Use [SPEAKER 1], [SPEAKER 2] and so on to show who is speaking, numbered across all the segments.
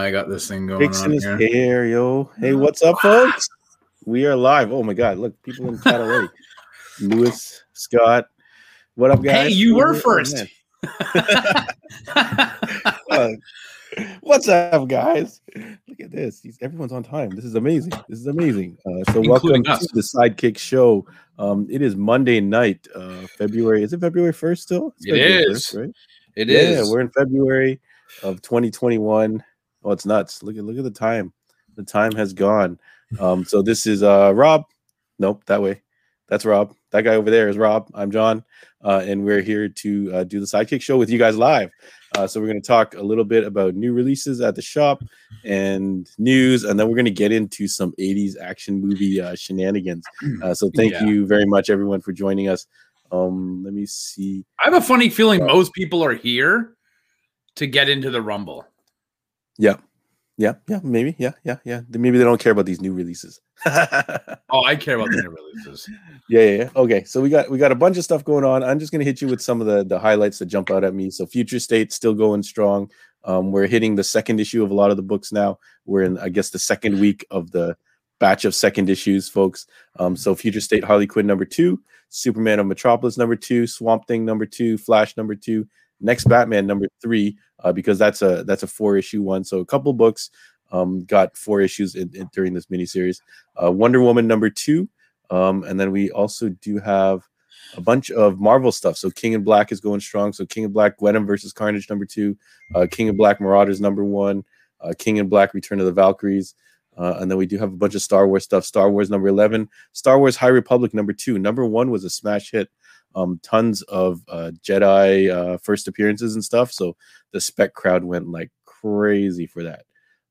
[SPEAKER 1] now I got this thing going
[SPEAKER 2] Fixing
[SPEAKER 1] on
[SPEAKER 2] his
[SPEAKER 1] here.
[SPEAKER 2] hair, yo. Hey, what's up, folks? We are live. Oh my god, look, people in chat already. Lewis, Scott, what up, guys?
[SPEAKER 1] Hey, you were
[SPEAKER 2] Oh,
[SPEAKER 1] first.
[SPEAKER 2] Uh, what's up, guys? Look at this. These, everyone's on time. This is amazing. This is amazing. Uh, so, welcome
[SPEAKER 1] Including
[SPEAKER 2] to the Sidekick Show. Um, it is Monday night, uh, February. Is it February first still? It's
[SPEAKER 1] It
[SPEAKER 2] February
[SPEAKER 1] is.
[SPEAKER 2] 1st, right?
[SPEAKER 1] It
[SPEAKER 2] yeah,
[SPEAKER 1] is.
[SPEAKER 2] we're in February of 2021. Oh, it's nuts. Look at look at the time. The time has gone. Um, so this is uh Rob. Nope, that way. That's Rob. That guy over there is Rob. I'm John, uh, and we're here to uh, do the Sidekick Show with you guys live. Uh, so we're going to talk a little bit about new releases at the shop and news, and then we're going to get into some 80s action movie uh, shenanigans. Uh, so thank
[SPEAKER 1] Yeah.
[SPEAKER 2] you very much, everyone, for joining us. Um, let me see.
[SPEAKER 1] I have a funny feeling most people are here to get into the Rumble.
[SPEAKER 2] Yeah. Yeah. Yeah. Maybe. Yeah. Yeah. Yeah. Maybe they don't care about these new releases.
[SPEAKER 1] Oh, I care about the new releases.
[SPEAKER 2] yeah, yeah. Okay. So we got we got a bunch of stuff going on. I'm just gonna hit you with some of the the highlights that jump out at me. So Future State still going strong. Um, we're hitting the second issue of a lot of the books now. We're in, I guess, the second week of the batch of second issues, folks. Um, so Future State Harley Quinn number two, Superman of Metropolis number two, Swamp Thing number two, Flash number two, next Batman number three, uh, because that's a that's a four issue one. So a couple books um, got four issues in, in- during this miniseries. Uh, Wonder Woman number two, um, and then we also do have a bunch of Marvel stuff. So King in Black is going strong. So King in Black, Gwenom versus Carnage number two, uh, King in Black Marauders number one, uh, King in Black Return of the Valkyries. Uh, and then we do have a bunch of Star Wars stuff. Star Wars number 11, Star Wars High Republic number two. Number one was a smash hit. Um, tons of uh, Jedi uh, first appearances and stuff. So the spec crowd went like crazy for that.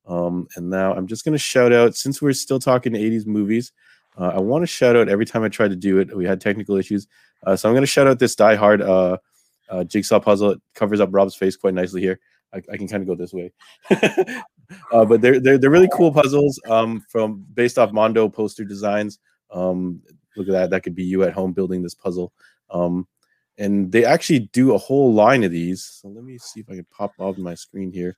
[SPEAKER 2] Um, and now I'm just going to shout out, since we're still talking 80s movies, uh, I want to shout out every time I tried to do it. We had technical issues. Uh, so I'm going to shout out this Die Hard uh, uh, jigsaw puzzle. It covers up Rob's face quite nicely here. I, I can kind of go this way. uh, but they're, they're, they're really cool puzzles um, from based off Mondo poster designs. Um, look at that. That could be you at home building this puzzle. Um, and they actually do a whole line of these. So let me see if I can pop off my screen here.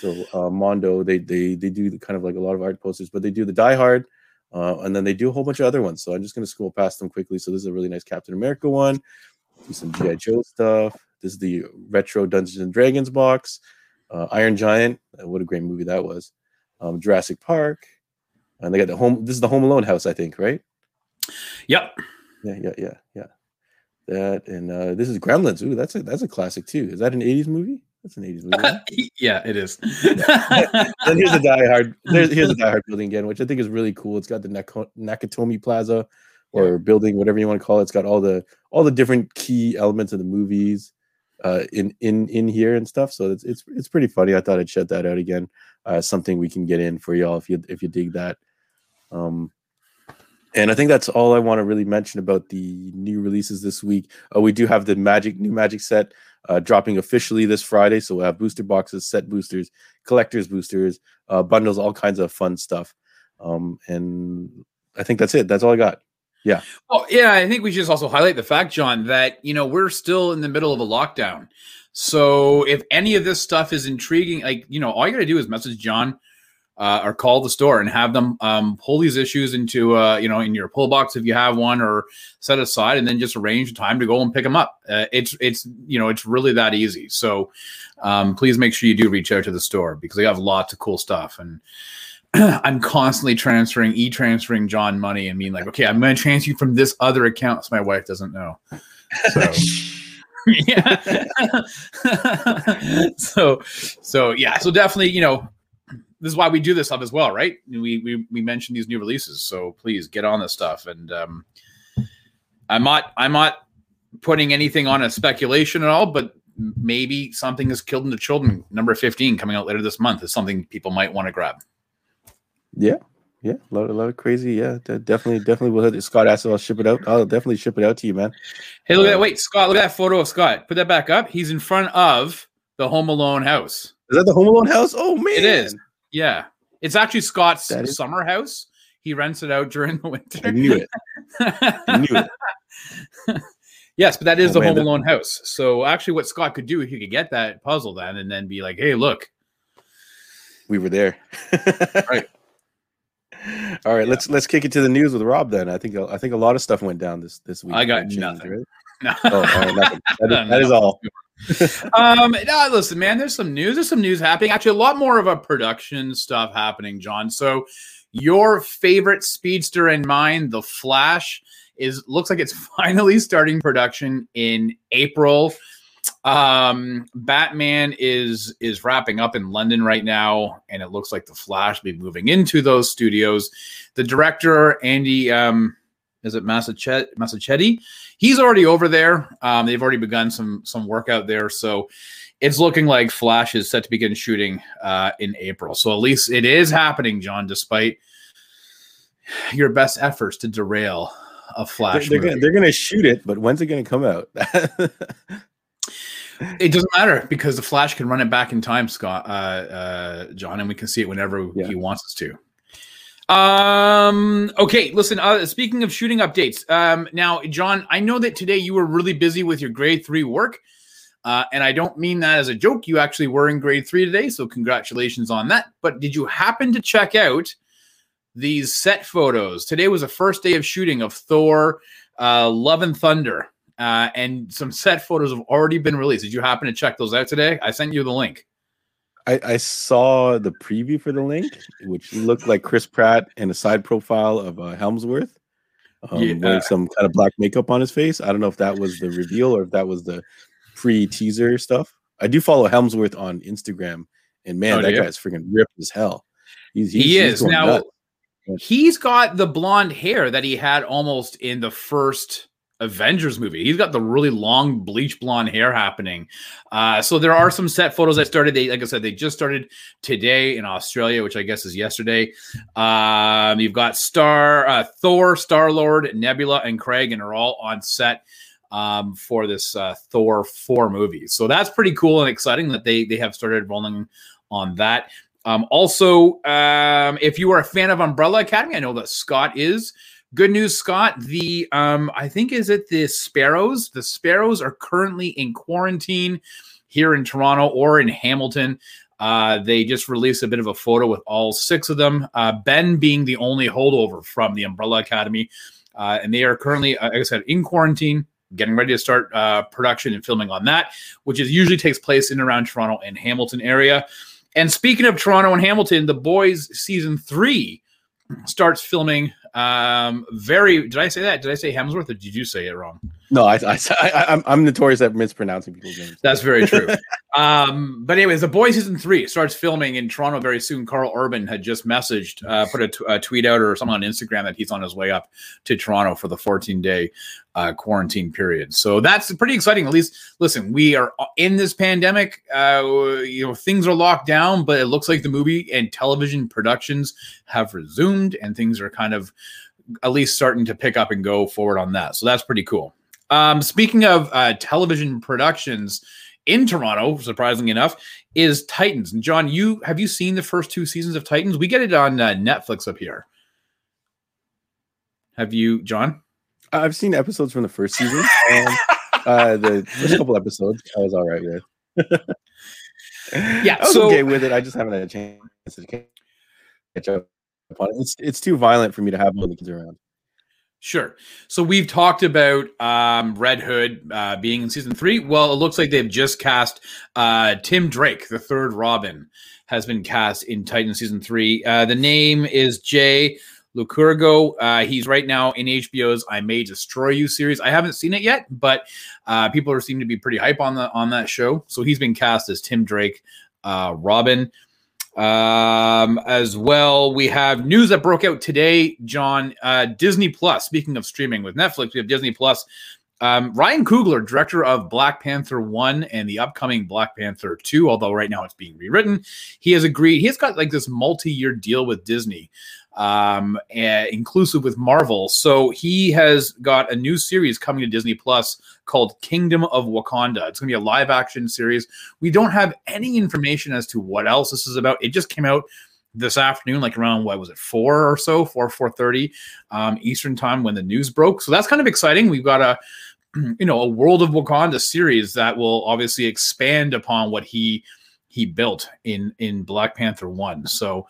[SPEAKER 2] So uh, Mondo, they they they do the kind of like a lot of art posters, but they do the Die Hard, uh, and then they do a whole bunch of other ones. So I'm just going to scroll past them quickly. So this is a really nice Captain America one. Do some GI Joe stuff. This is the retro Dungeons and Dragons box. Uh, Iron Giant. uh, what a great movie that was. Um, Jurassic Park. And they got the home. This is the Home Alone house, I think, right?
[SPEAKER 1] Yep.
[SPEAKER 2] Yeah, yeah, yeah, yeah. That and uh, this is Gremlins. Ooh, that's a that's a classic too. Is that an '80s movie? That's an '80s movie.
[SPEAKER 1] yeah, it is.
[SPEAKER 2] then here's the Die Hard. There's, here's the Die Hard building again, which I think is really cool. It's got the Nakatomi Plaza or building, whatever you want to call it. It's got all the all the different key elements of the movies uh, in in in here and stuff. So it's it's it's pretty funny. I thought I'd shut that out again. Uh, something we can get in for y'all if you if you dig that. Um, and I think that's all I want to really mention about the new releases this week. Uh, we do have the Magic new Magic set uh, dropping officially this Friday. So we'll have booster boxes, set boosters, collectors boosters, uh, bundles, all kinds of fun stuff. Um, and I think that's it. That's all I got. Yeah.
[SPEAKER 1] Well, yeah, I think we should just also highlight the fact, John, that you know we're still in the middle of a lockdown. So if any of this stuff is intriguing, like you know, all you got to do is message John uh, or call the store and have them um, pull these issues into uh, you know in your pull box if you have one, or set aside, and then just arrange time to go and pick them up. Uh, it's it's you know it's really that easy. So um, please make sure you do reach out to the store because they have lots of cool stuff and. I'm constantly transferring, e-transferring John money and being like, okay, I'm going to transfer you from this other account, so my wife doesn't know. So, yeah. so, so yeah. So definitely, you know, this is why we do this stuff as well, right? We we we mentioned these new releases, so please get on this stuff. And um, I'm not I'm not putting anything on a speculation at all, but maybe Something Is Killing the Children. Number 15 coming out later this month is something people might want to grab.
[SPEAKER 2] Yeah. Yeah, a lot, a lot of crazy. Yeah, de- definitely, definitely. Will hit. Scott asked if I'll ship it out. I'll definitely ship it out to you, man.
[SPEAKER 1] Hey, look at that. Wait, Scott, look at that photo of Scott. Put that back up. He's in front of the Home Alone house.
[SPEAKER 2] Is that the Home Alone house? Oh man,
[SPEAKER 1] It is. Yeah. It's actually Scott's
[SPEAKER 2] That is-
[SPEAKER 1] summer house. He rents it out during the winter.
[SPEAKER 2] I knew it. I knew it.
[SPEAKER 1] yes, but that is
[SPEAKER 2] Oh,
[SPEAKER 1] the
[SPEAKER 2] man,
[SPEAKER 1] Home
[SPEAKER 2] that-
[SPEAKER 1] Alone house. So actually, what Scott could do, if he could get that puzzle then and then be like, hey, look,
[SPEAKER 2] We were there.
[SPEAKER 1] right.
[SPEAKER 2] All right, yeah. let's let's kick it to the news with Rob. Then I think I think a lot of stuff went down this this week.
[SPEAKER 1] I got nothing. Right?
[SPEAKER 2] No. oh, right, nothing. That is, that is all.
[SPEAKER 1] Um, listen, man. There's some news. There's some news happening. Actually, a lot more of a production stuff happening, John. So, your favorite speedster and mine, the Flash, is looks like it's finally starting production in April um batman is is wrapping up in london right now and it looks like the flash will be moving into those studios the director andy um is it Muschietti? He's already over there. Um, they've already begun some some work out there, so it's looking like Flash is set to begin shooting uh, in April. So at least it is happening, John, despite your best efforts to derail a Flash.
[SPEAKER 2] They're, they're, gonna, they're gonna shoot it, but when's it gonna come out?
[SPEAKER 1] It doesn't matter because the Flash can run it back in time, Scott, uh, uh, John, and we can see it whenever yeah. he wants us to. Um. Okay. Listen. Uh, speaking of shooting updates, um. Now, John, I know that today you were really busy with your grade three work, uh, and I don't mean that as a joke. You actually were in grade three today, so congratulations on that. But did you happen to check out these set photos? Today was the first day of shooting of Thor: uh, Love and Thunder. Uh, and some set photos have already been released. Did you happen to check those out today? I sent you the link.
[SPEAKER 2] I, I saw the preview for the link, which looked like Chris Pratt and a side profile of uh, Hemsworth, um, yeah. wearing some kind of black makeup on his face. I don't know if that was the reveal or if that was the pre teaser stuff. I do follow Helmsworth on Instagram, and man, oh, that guy's freaking ripped as hell.
[SPEAKER 1] He's, he's, he is now. Nuts. He's got the blonde hair that he had almost in the first Avengers movie. He's got the really long bleach blonde hair happening. Uh, so there are some set photos that started. They, like I said, they just started today in Australia, which I guess is yesterday. Um, you've got Star, uh, Thor, Star Lord, Nebula, and Korg, and are all on set um, for this uh, Thor four movie. So that's pretty cool and exciting that they they have started rolling on that. Um, also, um, if you are a fan of Umbrella Academy, I know that Scott is. Good news, Scott. The um, I think is it the Sparrows. The Sparrows are currently in quarantine here in Toronto or in Hamilton. Uh, they just released a bit of a photo with all six of them. Uh, ben being the only holdover from the Umbrella Academy, uh, and they are currently, uh, like I said, in quarantine, getting ready to start uh, production and filming on that, which is usually takes place in around Toronto and Hamilton area. And speaking of Toronto and Hamilton, the boys season three starts filming um, very. Did I say that? Did I say Hemsworth, or did you say it wrong?
[SPEAKER 2] No, I, I, I I'm notorious at mispronouncing people's names.
[SPEAKER 1] That's very true. um, but anyways, the boy season three starts filming in Toronto very soon. Karl Urban had just messaged, uh, put a, t- a tweet out or something on Instagram that he's on his way up to Toronto for the 14 day uh, quarantine period. So that's pretty exciting. At least, listen, we are in this pandemic. Uh, you know, things are locked down, but it looks like the movie and television productions have resumed, and things are kind of at least starting to pick up and go forward on that. So that's pretty cool. Um, speaking of uh, television productions in Toronto, surprisingly enough, is Titans. And John, you have you seen the first two seasons of Titans? We get it on uh, Netflix up here. Have you, John?
[SPEAKER 2] I've seen episodes from the first season. and, uh, the first couple episodes, I was all right with.
[SPEAKER 1] yeah,
[SPEAKER 2] I was so, okay with it. I just haven't had a chance to catch up on it. It's it's too violent for me to have all the kids around.
[SPEAKER 1] Sure. So we've talked about um, Red Hood uh, being in season three. Well, it looks like they've just cast uh, Tim Drake, the third Robin, has been cast in Titan season three. Uh, the name is Jay Lycurgo. Uh, he's right now in HBO's "I May Destroy You" series. I haven't seen it yet, but uh, people are seem to be pretty hype on the on that show. So he's been cast as Tim Drake, uh, Robin. Um, as well, we have news that broke out today, John. Uh, Disney Plus, speaking of streaming with Netflix, we have Disney Plus. Um, Ryan Coogler, director of Black Panther 1 and the upcoming Black Panther 2, although right now it's being rewritten, he has agreed. He has got like this multi year deal with Disney um, inclusive with Marvel. So he has got a new series coming to Disney Plus called Kingdom of Wakanda. It's going to be a live action series. We don't have any information as to what else this is about. It just came out this afternoon, like around what was it, four or so, four four thirty um, Eastern time when the news broke. So that's kind of exciting. We've got a you know a World of Wakanda series that will obviously expand upon what he he built in in Black Panther one. So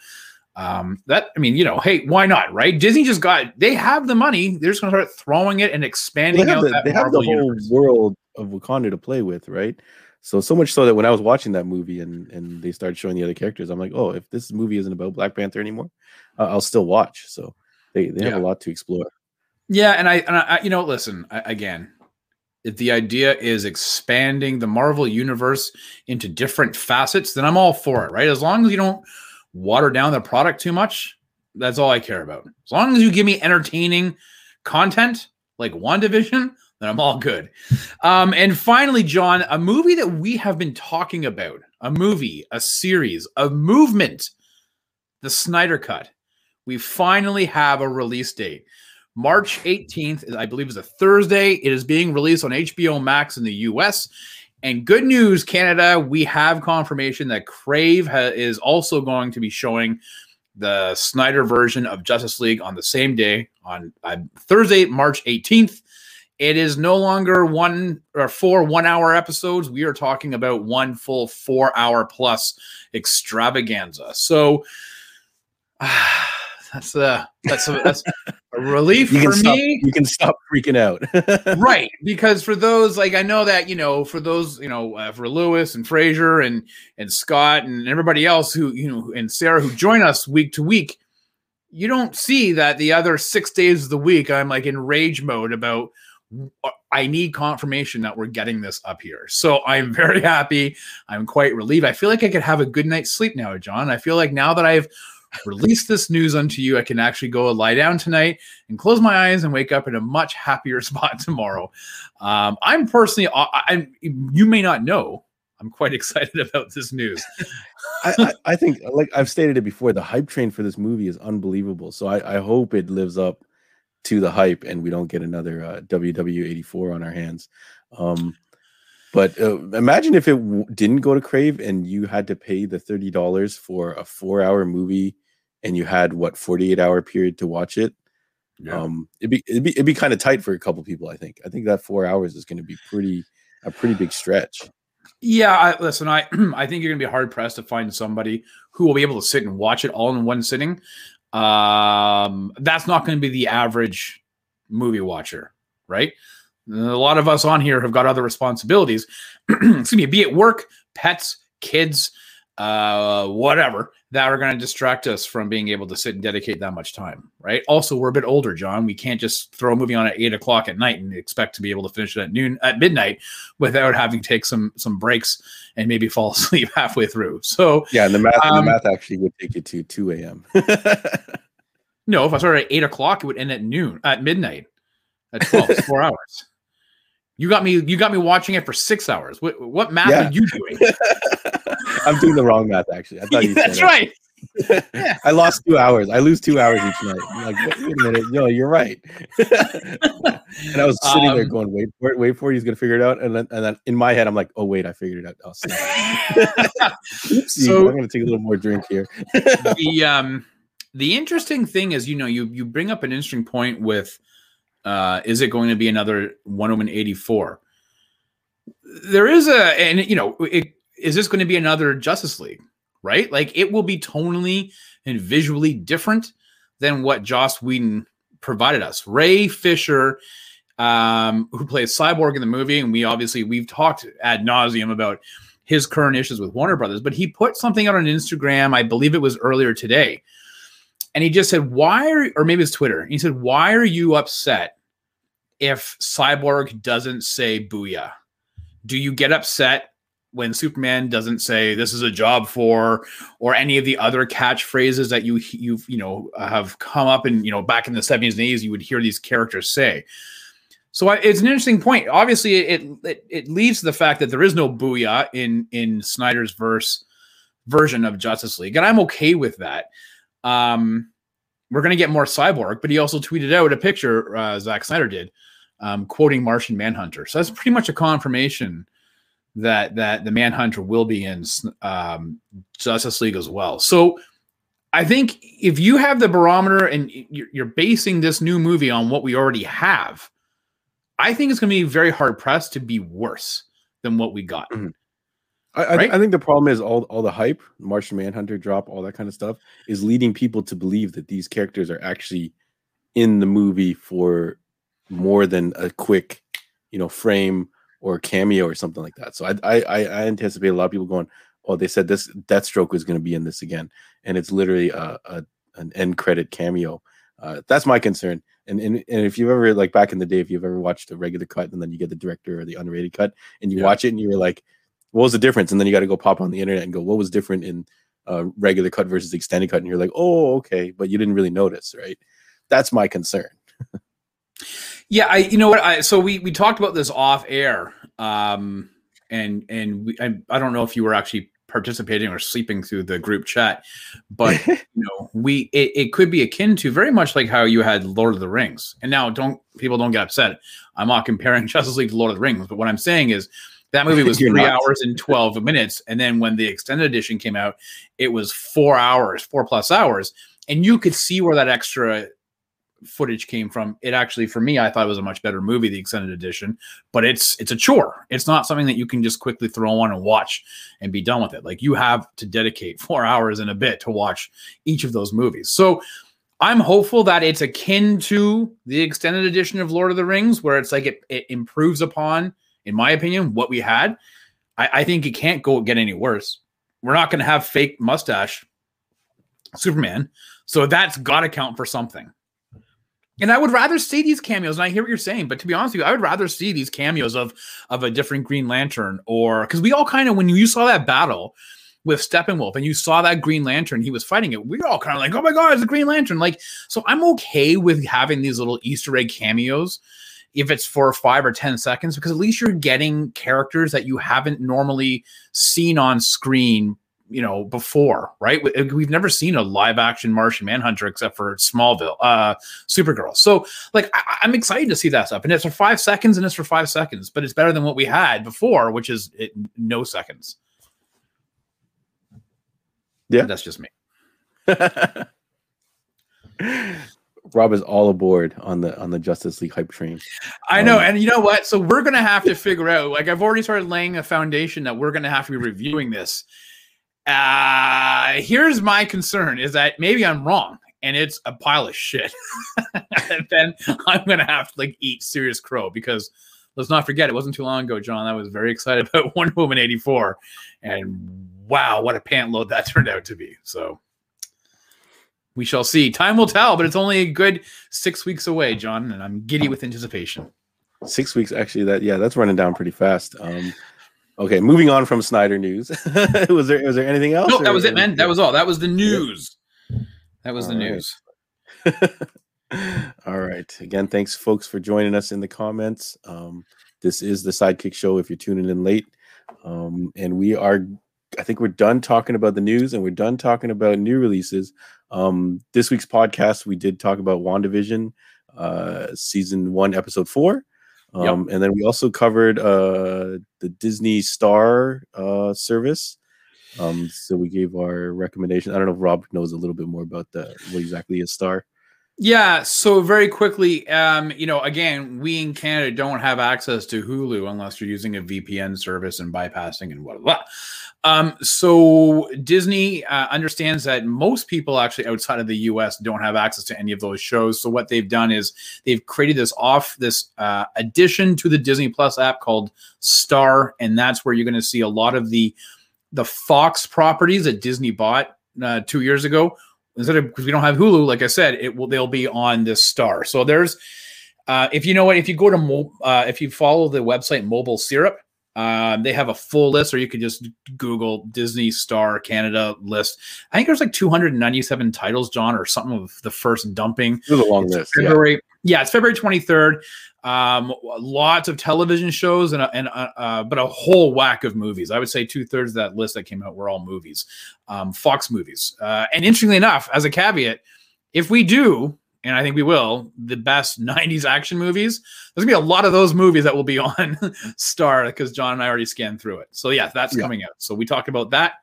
[SPEAKER 1] um, that I mean, you know, hey, why not, right? Disney just got they have the money. They're just going to start throwing it and expanding
[SPEAKER 2] they
[SPEAKER 1] out
[SPEAKER 2] the,
[SPEAKER 1] that
[SPEAKER 2] they have
[SPEAKER 1] Marvel
[SPEAKER 2] the whole
[SPEAKER 1] universe.
[SPEAKER 2] world of Wakanda to play with, right? So so much so that when I was watching that movie and and they started showing the other characters, I'm like, oh, if this movie isn't about Black Panther anymore, uh, I'll still watch. So they they have
[SPEAKER 1] Yeah.
[SPEAKER 2] a lot to explore.
[SPEAKER 1] Yeah, and I, and I, I- you know, listen I, again. If the idea is expanding the Marvel universe into different facets, then I'm all for it, right? As long as you don't water down the product too much, that's all I care about. As long as you give me entertaining content like WandaVision, then I'm all good. Um, and finally, John, a movie that we have been talking about, a movie, a series, a movement, the Snyder Cut. We finally have a release date. March 18th, I believe, is a Thursday. It is being released on HBO Max in the US. And good news, Canada, we have confirmation that Crave ha- is also going to be showing the Snyder version of Justice League on the same day, on uh, Thursday, March 18th. It is no longer one or four one hour episodes. We are talking about one full four hour plus extravaganza. So that's a that's a that's a relief
[SPEAKER 2] You can
[SPEAKER 1] for
[SPEAKER 2] stop.
[SPEAKER 1] me
[SPEAKER 2] You can stop freaking out.
[SPEAKER 1] right because for those like i know that you know for those you know uh, for lewis and fraser and and scott and everybody else who you know and sarah who join us week to week you don't see that the other six days of the week i'm like in rage mode about uh, i need confirmation that we're getting this up here so i'm very happy i'm quite relieved i feel like i could have a good night's sleep now john i feel like now that i've released this news unto you i can actually go lie down tonight and close my eyes and wake up in a much happier spot tomorrow. Um, I'm personally, I, I, you may not know, I'm quite excited about this news.
[SPEAKER 2] I, I, I think, like I've stated it before, the hype train for this movie is unbelievable. So I, I hope it lives up to the hype and we don't get another uh, WW84 on our hands. Um, but uh, imagine if it w- didn't go to Crave and you had to pay the thirty dollars for a four-hour movie, and you had what forty-eight hour period to watch it. Um, it'd be it'd be it'd be kind of tight for a couple people. I think. I think that four hours is going to be pretty a pretty big stretch.
[SPEAKER 1] Yeah, I, listen, I I think you're gonna be hard pressed to find somebody who will be able to sit and watch it all in one sitting. Um, that's not going to be the average movie watcher, right? A lot of us on here have got other responsibilities. Excuse me, be it work, pets, kids, uh, whatever that are going to distract us from being able to sit and dedicate that much time, right? Also, we're a bit older, John. We can't just throw a movie on at eight o'clock at night and expect to be able to finish it at noon at midnight without having to take some some breaks and maybe fall asleep halfway through. So
[SPEAKER 2] Yeah, and the math
[SPEAKER 1] Um,
[SPEAKER 2] the math actually would take you to two a.m.
[SPEAKER 1] no, if I started at eight o'clock, it would end at noon at midnight at twelve. four hours. You got me. You got me watching it for six hours. What, what math
[SPEAKER 2] Yeah.
[SPEAKER 1] are you doing?
[SPEAKER 2] I'm doing the wrong math actually. I thought you
[SPEAKER 1] That's right.
[SPEAKER 2] I lost two hours. I lose two hours each night. I'm like, wait, wait a minute, yo, you're right. and I was sitting there
[SPEAKER 1] Um,
[SPEAKER 2] going, wait for it, wait for it. He's gonna figure it out. And then, and then in my head, I'm like, oh wait, I figured it out. Oh,
[SPEAKER 1] So-
[SPEAKER 2] I'm gonna take a little more drink here.
[SPEAKER 1] the um the interesting thing is you know you you bring up an interesting point with uh is it going to be another Wonder Woman 84 there is a and you know it, is this going to be another justice league right like it will be tonally and visually different than what joss whedon provided us ray fisher um who plays cyborg in the movie and we obviously we've talked ad nauseum about his current issues with Warner Brothers, but he put something out on Instagram. I believe it was earlier today. And he just said, Why are, or maybe it's Twitter. He said, Why are you upset if Cyborg doesn't say booyah? Do you get upset when Superman doesn't say this is a job for, or any of the other catchphrases that you, you've, you know, have come up and, you know, back in the 70s and 80s, you would hear these characters say. So it's an interesting point. Obviously, it, it it leads to the fact that there is no booyah in in Snyder's verse version of Justice League, and I'm okay with that. Um, we're gonna get more Cyborg, but he also tweeted out a picture. Uh, Zack Snyder did, um, quoting Martian Manhunter. So that's pretty much a confirmation that that the Manhunter will be in um, Justice League as well. So I think if you have the barometer and you're, basing this new movie on what we already have. I think it's going to be very hard pressed to be worse than what we got.
[SPEAKER 2] Mhm. I, I, right? I, think the problem is all all the hype, Martian Manhunter drop, all that kind of stuff, is leading people to believe that these characters are actually in the movie for more than a quick, you know, frame or cameo or something like that. So I I, I anticipate a lot of people going, oh, they said this Deathstroke was going to be in this again, and it's literally a, a an end credit cameo. Uh, that's my concern. And, and and if you've ever like back in the day, if you've ever watched a regular cut and then you get the director or the unrated cut, and you yeah. watch it and you're like, what was the difference? And then you got to go pop on the internet and go, what was different in uh, regular cut versus extended cut? And you're like, oh, okay, but you didn't really notice, right? That's my concern.
[SPEAKER 1] yeah, I you know what I so we we talked about this off air, um, and and we, I, I don't know if you were actually participating or sleeping through the group chat but you know we it, it could be akin to very much like how you had lord of the rings and now don't people don't get upset i'm not comparing justice league to lord of the rings but what i'm saying is that movie was three not. hours and 12 minutes and then when the extended edition came out it was four hours four plus hours and you could see where that extra footage came from. It actually for me i thought it was a much better movie the extended edition but it's it's a chore. It's not something that you can just quickly throw on and watch and be done with it. Like you have to dedicate four hours and a bit to watch each of those movies. So i'm hopeful that it's akin to the extended edition of lord of the rings where it's like it, it improves upon in my opinion what we had I, I think it can't go get any worse we're not going to have fake mustache superman so that's got to count for something and I would rather see these cameos. And I hear what you're saying, but to be honest with you, I would rather see these cameos of of a different Green Lantern, or because we all kind of when you saw that battle with Steppenwolf and you saw that Green Lantern, he was fighting it. We were all kind of like, "Oh my god, it's a Green Lantern!" Like, so I'm okay with having these little Easter egg cameos if it's for five or ten seconds, because at least you're getting characters that you haven't normally seen on screen you know before right? We've never seen a live action martian manhunter except for smallville uh supergirl. So like I, am excited to see that stuff. And it's for five seconds and it's for five seconds but it's better than what we had before which is it, no seconds.
[SPEAKER 2] Yeah.
[SPEAKER 1] That's just me
[SPEAKER 2] Rob is all aboard on the on the Justice League hype train.
[SPEAKER 1] I know, um, and you know what? So we're gonna have to figure out. Like I've already started laying a foundation that we're gonna have to be reviewing this uh, here's my concern is that maybe I'm wrong and it's a pile of shit. then I'm gonna have to like eat serious crow because let's not forget it wasn't too long ago, John. I was very excited about Wonder Woman 84, and wow, what a pant load that turned out to be. So we shall see. Time will tell, but it's only a good six weeks away, John, and I'm giddy with anticipation.
[SPEAKER 2] Six weeks, actually. That yeah, that's running down pretty fast. Um, Okay, moving on from Snyder news. was there was there anything else?
[SPEAKER 1] No, that was it, man. That was all. That was the news. That was all the right. news.
[SPEAKER 2] all right. Again, thanks folks for joining us in the comments. Um, this is the Sidekick Show. If you're tuning in late, um, and we are, I think we're done talking about the news, and we're done talking about new releases. Um, this week's podcast, we did talk about WandaVision, uh, season one, episode four. Um, yep. And then we also covered uh, the Disney Star uh, service. Um, so we gave our recommendation. I don't know if Rob knows a little bit more about that. What exactly is Star?
[SPEAKER 1] Yeah. So very quickly, um, you know, again, we in Canada don't have access to Hulu unless you're using a VPN service and bypassing and blah blah. blah. Um, so Disney uh, understands that most people actually outside of the U.S. don't have access to any of those shows. So what they've done is they've created this off this uh, addition to the Disney Plus app called Star, and that's where you're going to see a lot of the the Fox properties that Disney bought uh, two years ago. Instead of because we don't have Hulu, like I said, it will they'll be on this Star. So there's uh, if you know what, if you go to mo- uh, if you follow the website Mobile Syrup, um, they have a full list, or you could just Google Disney Star Canada list. I think there's like 297 titles, John, or something of the first dumping.
[SPEAKER 2] It was a long it's list.
[SPEAKER 1] February, yeah. Yeah. it's February 23rd. Um, lots of television shows and, and uh, uh, but a whole whack of movies. I would say two thirds of that list that came out were all movies, um, Fox movies. Uh, and interestingly enough, as a caveat, if we do and I think we will, the best 90s action movies. There's gonna be a lot of those movies that will be on Star because John and I already scanned through it. So yeah, that's yeah. coming out. So we talked about that.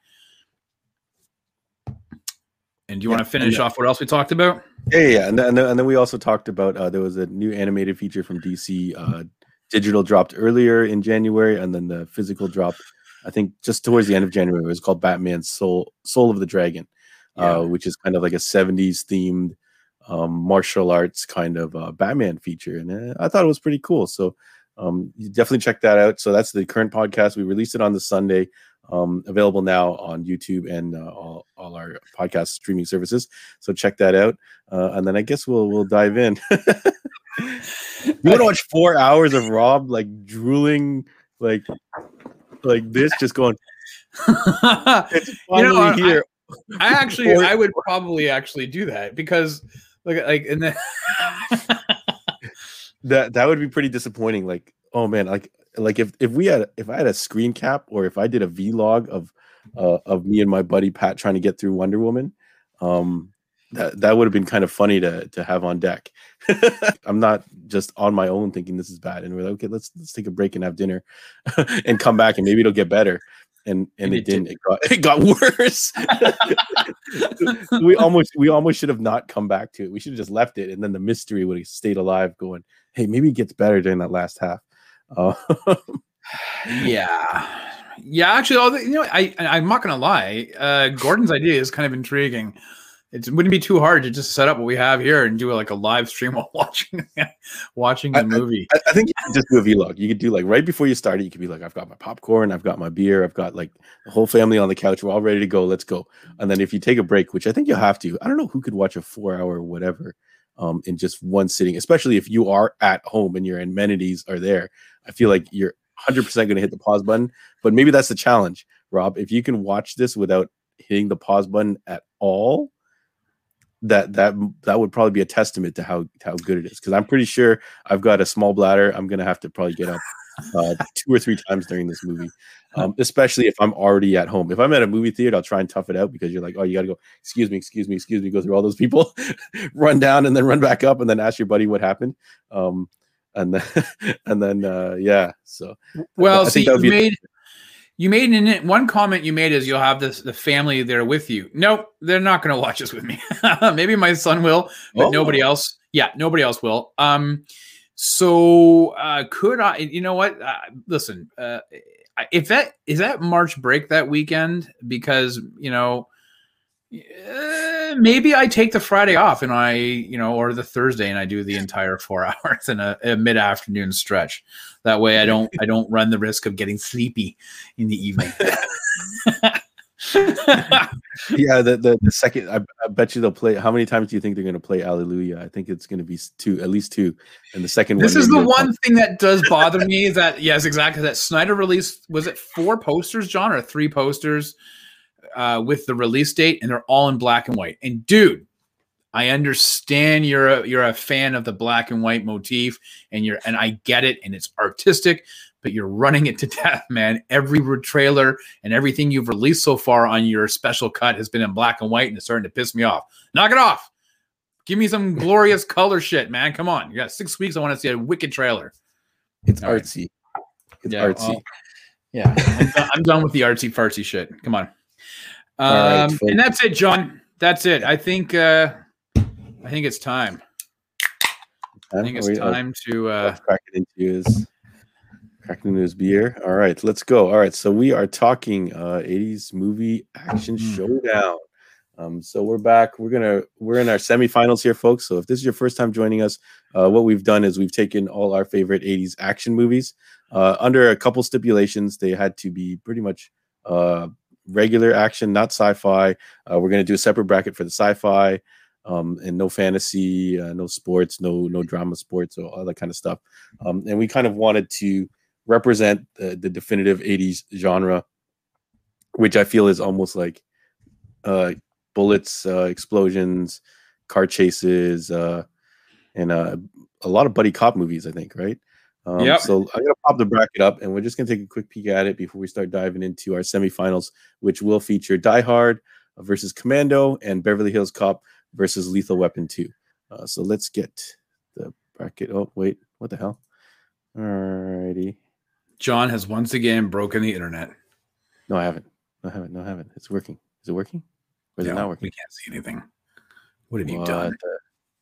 [SPEAKER 1] And do you yeah, want to finish off what else we talked about?
[SPEAKER 2] Yeah, yeah, and then, and then we also talked about uh, there was a new animated feature from DC. Uh, digital dropped earlier in January, and then the physical dropped I think just towards the end of January. It was called Batman Soul Soul of the Dragon,
[SPEAKER 1] Yeah.
[SPEAKER 2] uh, which is kind of like a '70s themed um, martial arts kind of uh, Batman feature, and uh, I thought it was pretty cool. So um, you definitely check that out. So that's the current podcast. We released it on the Sunday, um, available now on YouTube and uh, all, all our podcast streaming services. So check that out, uh, and then I guess we'll we'll dive in. you want to watch four hours of Rob like drooling like like this, just going. It's
[SPEAKER 1] You know,
[SPEAKER 2] finally
[SPEAKER 1] I- I actually, I would probably actually do that because, like, like, and then
[SPEAKER 2] that that would be pretty disappointing. Like, oh man, like like if if we had if I had a screen cap or if I did a vlog of uh, of me and my buddy Pat trying to get through Wonder Woman, um, that that would have been kind of funny to to have on deck. I'm not just on my own thinking this is bad, and we're like, okay, let's let's take a break and have dinner, and come back, and maybe it'll get better. And and it
[SPEAKER 1] it
[SPEAKER 2] didn't. It got it got worse. we almost we almost should have not come back to it. We should have just left it, and then the mystery would have stayed alive. Going, hey, maybe it gets better during that last half. Uh,
[SPEAKER 1] yeah, yeah. Actually, all the, you know, I, I'm not gonna lie. Uh, Gordon's idea is kind of intriguing. It wouldn't be too hard to just set up what we have here and do like a live stream while watching watching the
[SPEAKER 2] I-
[SPEAKER 1] movie.
[SPEAKER 2] I, I think you could just do a vlog. You could do like right before you start it. You could be like, I've got my popcorn, I've got my beer, I've got like the whole family on the couch. We're all ready to go. Let's go. And then if you take a break, which I think you'll have to, I don't know who could watch a four hour whatever um, in just one sitting, especially if you are at home and your amenities are there. I feel like you're 100% going to hit the pause button. But maybe that's the challenge, Rob. If you can watch this without hitting the pause button at all, that that that would probably be a testament to how how good it is because i'm pretty sure i've got a small bladder i'm gonna have to probably get up uh, two or three times during this movie um, especially if i'm already at home if i'm at a movie theater i'll try and tough it out because you're like oh you gotta go excuse me excuse me excuse me go through all those people run down and then run back up and then ask your buddy what happened um and then and then uh yeah so
[SPEAKER 1] Well,
[SPEAKER 2] I
[SPEAKER 1] see, you made you made an, one comment you made is you'll have this the family there with you. Nope, they're not going to watch this with me. Maybe my son will, but
[SPEAKER 2] Oh.
[SPEAKER 1] nobody else. Yeah, nobody else will. Um, so uh, could I? You know what? Uh, listen, uh, if that is that March break that weekend, because you know. uh, maybe I take the Friday off and I, you know, or the Thursday and I do the entire four hours in a, a mid-afternoon stretch. That way, I don't, I don't run the risk of getting sleepy in the evening.
[SPEAKER 2] yeah the, the the second I, I bet you they'll play how many times do you think they're going to play alleluia i think it's going to be two at least two and the second
[SPEAKER 1] this
[SPEAKER 2] one
[SPEAKER 1] is the one thing that does bother me is that yes, exactly. That Snyder released was it four posters, John, or three posters uh, with the release date, and they're all in black and white. And dude, I understand you're a, you're a fan of the black and white motif, and you're and I get it, and it's artistic, but you're running it to death, man. Every trailer and everything you've released so far on your special cut has been in black and white, and it's starting to piss me off. Knock it off. Give me some glorious color shit, man. Come on. You got six weeks. I want to see a wicked trailer.
[SPEAKER 2] it's
[SPEAKER 1] All right.
[SPEAKER 2] artsy it's
[SPEAKER 1] Yeah,
[SPEAKER 2] artsy
[SPEAKER 1] well, Yeah. I'm, done, I'm done with the artsy fartsy shit. Come on. Um,
[SPEAKER 2] right,
[SPEAKER 1] and that's it, John. That's it. I think uh I think it's time. I think it's
[SPEAKER 2] oh,
[SPEAKER 1] time to uh
[SPEAKER 2] crack it into his cracking his beer all right let's go. All right so we are talking uh 80s movie action
[SPEAKER 1] Mhm.
[SPEAKER 2] showdown. Um so we're back. We're gonna we're in our semifinals here folks. So if this is your first time joining us uh what we've done is we've taken all our favorite 80s action movies uh under a couple stipulations. They had to be pretty much uh regular action not sci-fi. Uh, we're going to do a separate bracket for the sci-fi um, and no fantasy, uh, no sports, no no drama sports, or all that kind of stuff. Um, and we kind of wanted to represent the, the definitive '80s genre, which I feel is almost like uh, bullets, uh, explosions, car chases, uh, and uh, a lot of buddy cop movies. I think, right? Um,
[SPEAKER 1] Yep.
[SPEAKER 2] So I'm gonna pop the bracket up, and we're just gonna take a quick peek at it before we start diving into our semifinals, which will feature Die Hard versus Commando and Beverly Hills Cop versus Lethal Weapon 2. Uh, so let's get the bracket. Oh, wait, what the hell? Alrighty.
[SPEAKER 1] John has once again broken the internet.
[SPEAKER 2] No, I haven't. No, I haven't. No, I haven't. It's working. Is it working? Or is
[SPEAKER 1] No,
[SPEAKER 2] it not working?
[SPEAKER 1] We can't see anything. What have you
[SPEAKER 2] What
[SPEAKER 1] done?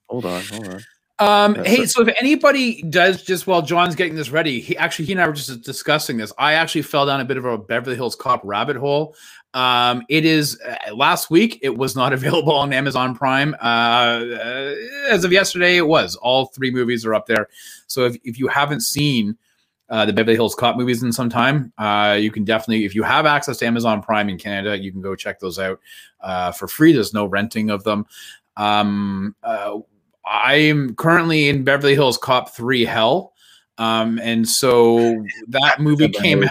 [SPEAKER 2] Hold on, hold on.
[SPEAKER 1] Um,
[SPEAKER 2] That's
[SPEAKER 1] hey,
[SPEAKER 2] it.
[SPEAKER 1] so if anybody does just while John's getting this ready, he actually he and I were just discussing this. I actually fell down a bit of a Beverly Hills Cop rabbit hole. Um, it is uh, last week. It was not available on Amazon Prime. Uh, uh, as of yesterday, it was. All three movies are up there. So if, if you haven't seen uh, the Beverly Hills Cop movies in some time, uh, you can definitely, if you have access to Amazon Prime in Canada, you can go check those out uh, for free. There's no renting of them. Um, uh, I'm currently in Beverly Hills Cop 3 Hell. Um, and so that movie came out,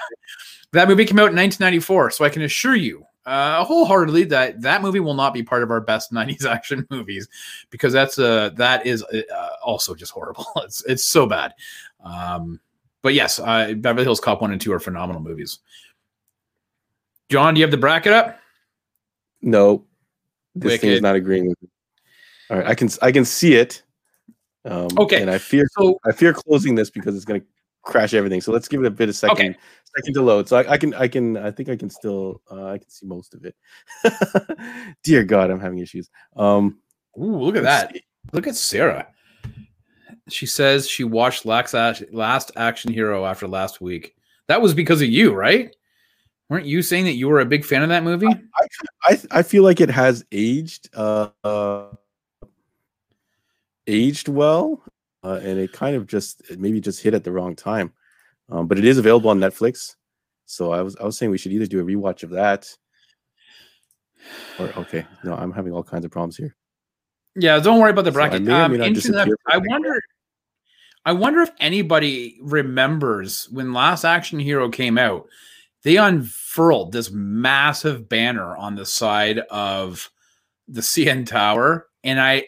[SPEAKER 1] that movie came out in 1994. So I can assure you uh, wholeheartedly that that movie will not be part of our best 90s action movies because that's uh that is uh, also just horrible. It's it's so bad. Um, but yes, uh, Beverly Hills Cop 1 and 2 are phenomenal movies. John, do you have the bracket up?
[SPEAKER 2] No, this thing is not agreeing with me. All right, I can I can see it. Um,
[SPEAKER 1] Okay.
[SPEAKER 2] and I fear
[SPEAKER 1] So
[SPEAKER 2] I fear closing this because it's going to crash everything. So let's give it a bit of second
[SPEAKER 1] Okay.
[SPEAKER 2] second to load. So I, I can I can I think I can still uh, I can see most of it. Dear God, I'm having issues. Um,
[SPEAKER 1] Ooh, look at that.
[SPEAKER 2] see.
[SPEAKER 1] Look at Sarah. She says she watched Last, Action Hero after last week. That was because of you, right? Weren't you saying that you were a big fan of that movie?
[SPEAKER 2] I I feel like it has aged uh, uh aged well, uh, and it kind of just it maybe just hit at the wrong time. Um, but it is available on Netflix. So I was I was saying we should either do a rewatch of that, or okay, no, I'm having all kinds of problems here.
[SPEAKER 1] Yeah, don't worry about the
[SPEAKER 2] So I
[SPEAKER 1] um,
[SPEAKER 2] may not
[SPEAKER 1] interesting enough,
[SPEAKER 2] disappear for a
[SPEAKER 1] I wonder. I wonder if anybody remembers when Last Action Hero came out. They unfurled this massive banner on the side of the CN Tower, and I,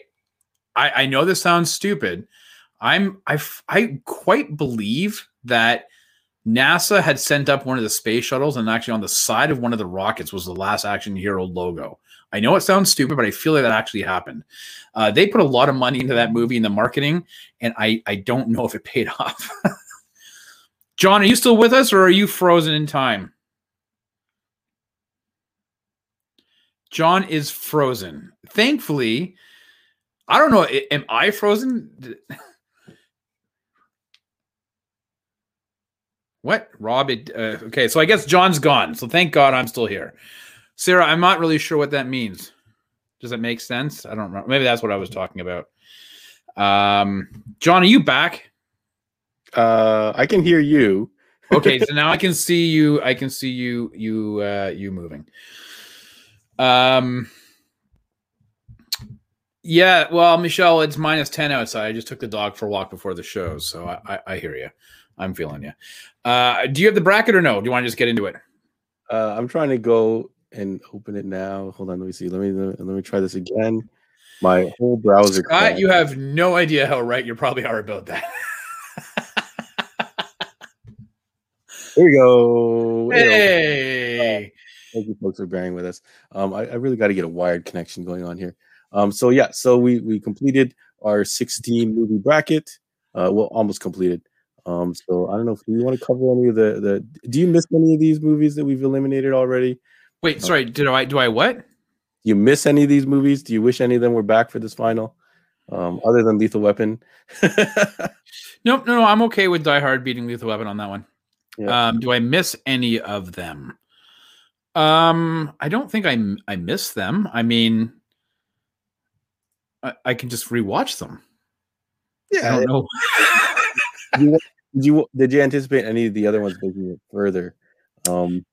[SPEAKER 1] I, I know this sounds stupid. I'm I I quite believe that NASA had sent up one of the space shuttles, and actually on the side of one of the rockets was the Last Action Hero logo. I know it sounds stupid, but I feel like that actually happened. Uh, they put a lot of money into that movie and the marketing, and I I don't know if it paid off. John, are you still with us, or are you frozen in time? John is frozen. Thankfully, I don't know. Am I frozen? What, Rob? It, uh, okay, so I guess John's gone. So thank God I'm still here. Sarah, I'm not really sure what that means. Does that make sense? I don't know. Maybe that's what I was talking about. Um, John, are you back?
[SPEAKER 2] Uh, I can hear you.
[SPEAKER 1] Okay, so now I can see you. I can see you. You. Uh, you moving. Um. Yeah. Well, Michelle, it's minus ten outside. I just took the dog for a walk before the show, so I, I, I hear you. I'm feeling you. Uh, do you have the bracket or no? Do you want to just get into it?
[SPEAKER 2] Uh, I'm trying to go and open it now. Hold on, let me see. Let me let me try this again. My whole browser.
[SPEAKER 1] Scott,
[SPEAKER 2] crashed.
[SPEAKER 1] you have no idea how right you probably are about that.
[SPEAKER 2] Here we go. There we go.
[SPEAKER 1] hey.
[SPEAKER 2] Thank you, folks, for bearing with us. Um, I, I really got to get a wired connection going on here. Um, so yeah, so we we completed our 16 movie bracket. Uh, well, almost completed. Um, so I don't know if you want to cover any of the the. Do you miss any of these movies that we've eliminated already?
[SPEAKER 1] Wait, sorry. Did I do I what?
[SPEAKER 2] You miss any of these movies? Do you wish any of them were back for this final? Um, other than Lethal Weapon.
[SPEAKER 1] Nope, no, no. I'm okay with Die Hard beating Lethal Weapon on that one.
[SPEAKER 2] Yeah.
[SPEAKER 1] Um, do I miss any of them? Um, I don't think I I miss them. I mean, I, I can just rewatch them.
[SPEAKER 2] Yeah, I
[SPEAKER 1] don't know.
[SPEAKER 2] Did you did you anticipate any of the other ones making it further? Um,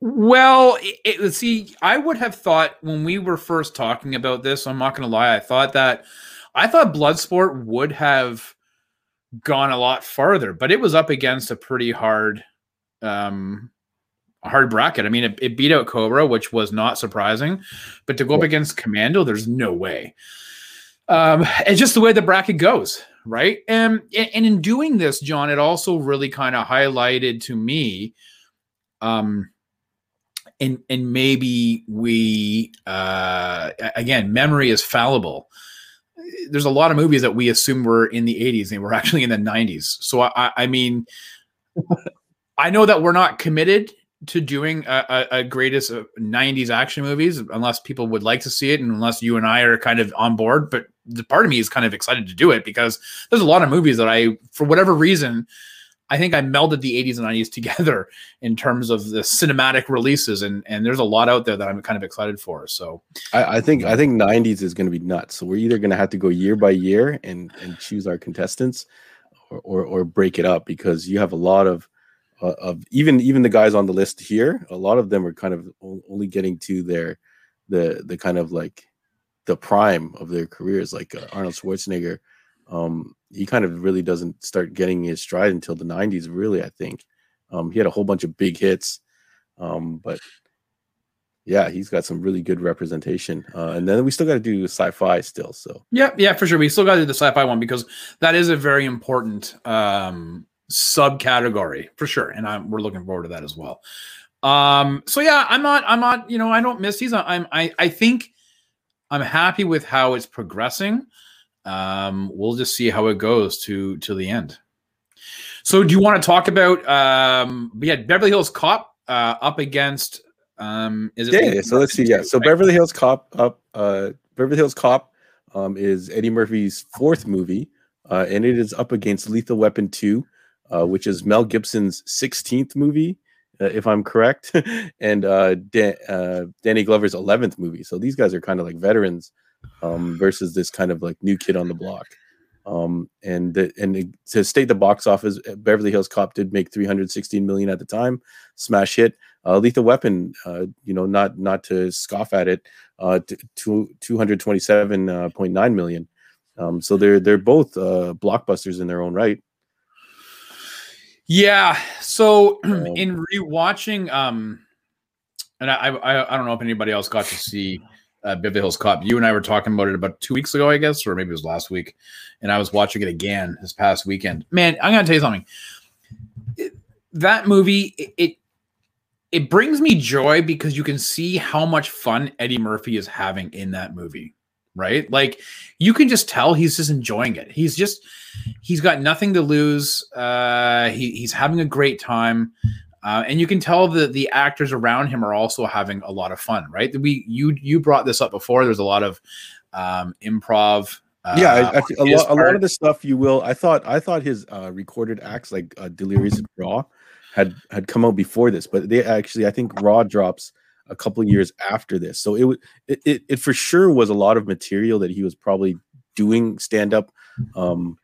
[SPEAKER 1] Well, it, it, see, I would have thought when we were first talking about this, I'm not going to lie, I thought that I thought Bloodsport would have gone a lot farther, but it was up against a pretty hard, um, hard bracket. I mean, it, it beat out Cobra, which was not surprising, but to go up against Commando, there's no way. Um, it's just the way the bracket goes, right? And and in doing this, John, it also really kind of highlighted to me, um, and and maybe we uh again memory is fallible there's a lot of movies that we assume were in the 80s and were actually in the 90s so i i mean i know that we're not committed to doing a, a, a greatest 90s action movies unless people would like to see it and unless you and I are kind of on board. But the part of me is kind of excited to do it because there's a lot of movies that I, for whatever reason, I think I melded the 80s and 90s together in terms of the cinematic releases, and and there's a lot out there that I'm kind of excited for. So
[SPEAKER 2] I, I think I think 90s is going to be nuts. So we're either going to have to go year by year and and choose our contestants, or or, or break it up because you have a lot of uh, of even even the guys on the list here. A lot of them are kind of only getting to their the the kind of like the prime of their careers, like uh, Arnold Schwarzenegger. Um, he kind of really doesn't start getting his stride until the 90s really i think. Um, he had a whole bunch of big hits um, but yeah he's got some really good representation uh, and then we still got to do sci-fi still so.
[SPEAKER 1] Yeah yeah for sure we still got to do the sci-fi one because that is a very important um, subcategory for sure and I'm, we're looking forward to that as well. Um so yeah i'm not i'm not you know i don't miss these i'm i i think i'm happy with how it's progressing um, we'll just see how it goes to to the end. So, do you want to talk about? Um, we had Beverly Hills Cop uh, up against. Um,
[SPEAKER 2] is it? Yeah. yeah so let's see. Yeah. So right? Beverly Hills Cop up. Uh, Beverly Hills Cop um, is Eddie Murphy's fourth movie, uh, and it is up against Lethal Weapon Two, uh, which is Mel Gibson's sixteenth movie, uh, if I'm correct, and uh, Dan- uh, Danny Glover's eleventh movie. So these guys are kind of like veterans um, versus this kind of like new kid on the block. Um, and the, and to state the box office, uh, Beverly Hills Cop did make 316 million at the time, smash hit. Uh, Lethal Weapon, uh, you know, not not to scoff at it, uh, to 227.9 uh. Um, so they're they're both uh, blockbusters in their own right.
[SPEAKER 1] Yeah. So um, in rewatching, um, and I, I I don't know if anybody else got to see uh, Beverly Hills Cop. You and I were talking about it about two weeks ago, I guess, or maybe it was last week. And I was watching it again this past weekend. Man, I'm gonna tell you something. It, that movie, it, it it brings me joy because you can see how much fun Eddie Murphy is having in that movie, right? Like you can just tell he's just enjoying it. He's just he's got nothing to lose. Uh, he, he's having a great time. Uh, and you can tell that the actors around him are also having a lot of fun, right? We you you brought this up before. There's a lot of um, improv.
[SPEAKER 2] Uh, yeah, I, I, a, lot, a lot of the stuff you will. I thought I thought his uh, recorded acts like uh, Delirious Raw had had come out before this, but they actually I think Raw drops a couple years after this. So it, it it it for sure was a lot of material that he was probably doing stand up um,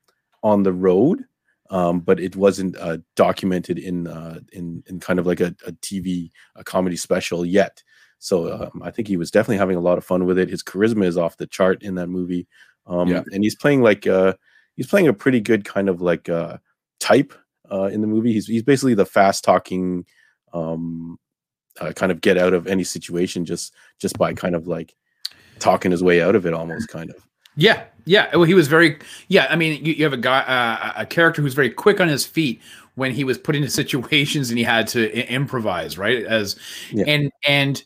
[SPEAKER 2] on the road um, but it wasn't uh, documented in uh, in in kind of like a, a TV a comedy special yet. So um, I think he was definitely having a lot of fun with it. His charisma is off the chart in that movie, um, yeah. and he's playing like uh, he's playing a pretty good kind of like uh, type uh, in the movie. He's he's basically the fast talking, um, uh, kind of get out of any situation just just by kind of like talking his way out of it, almost kind of.
[SPEAKER 1] Yeah, yeah. Well, he was very. Yeah, I mean, you, you have a guy, uh, a character who's very quick on his feet when he was put into situations and he had to I- improvise, right? As yeah. and and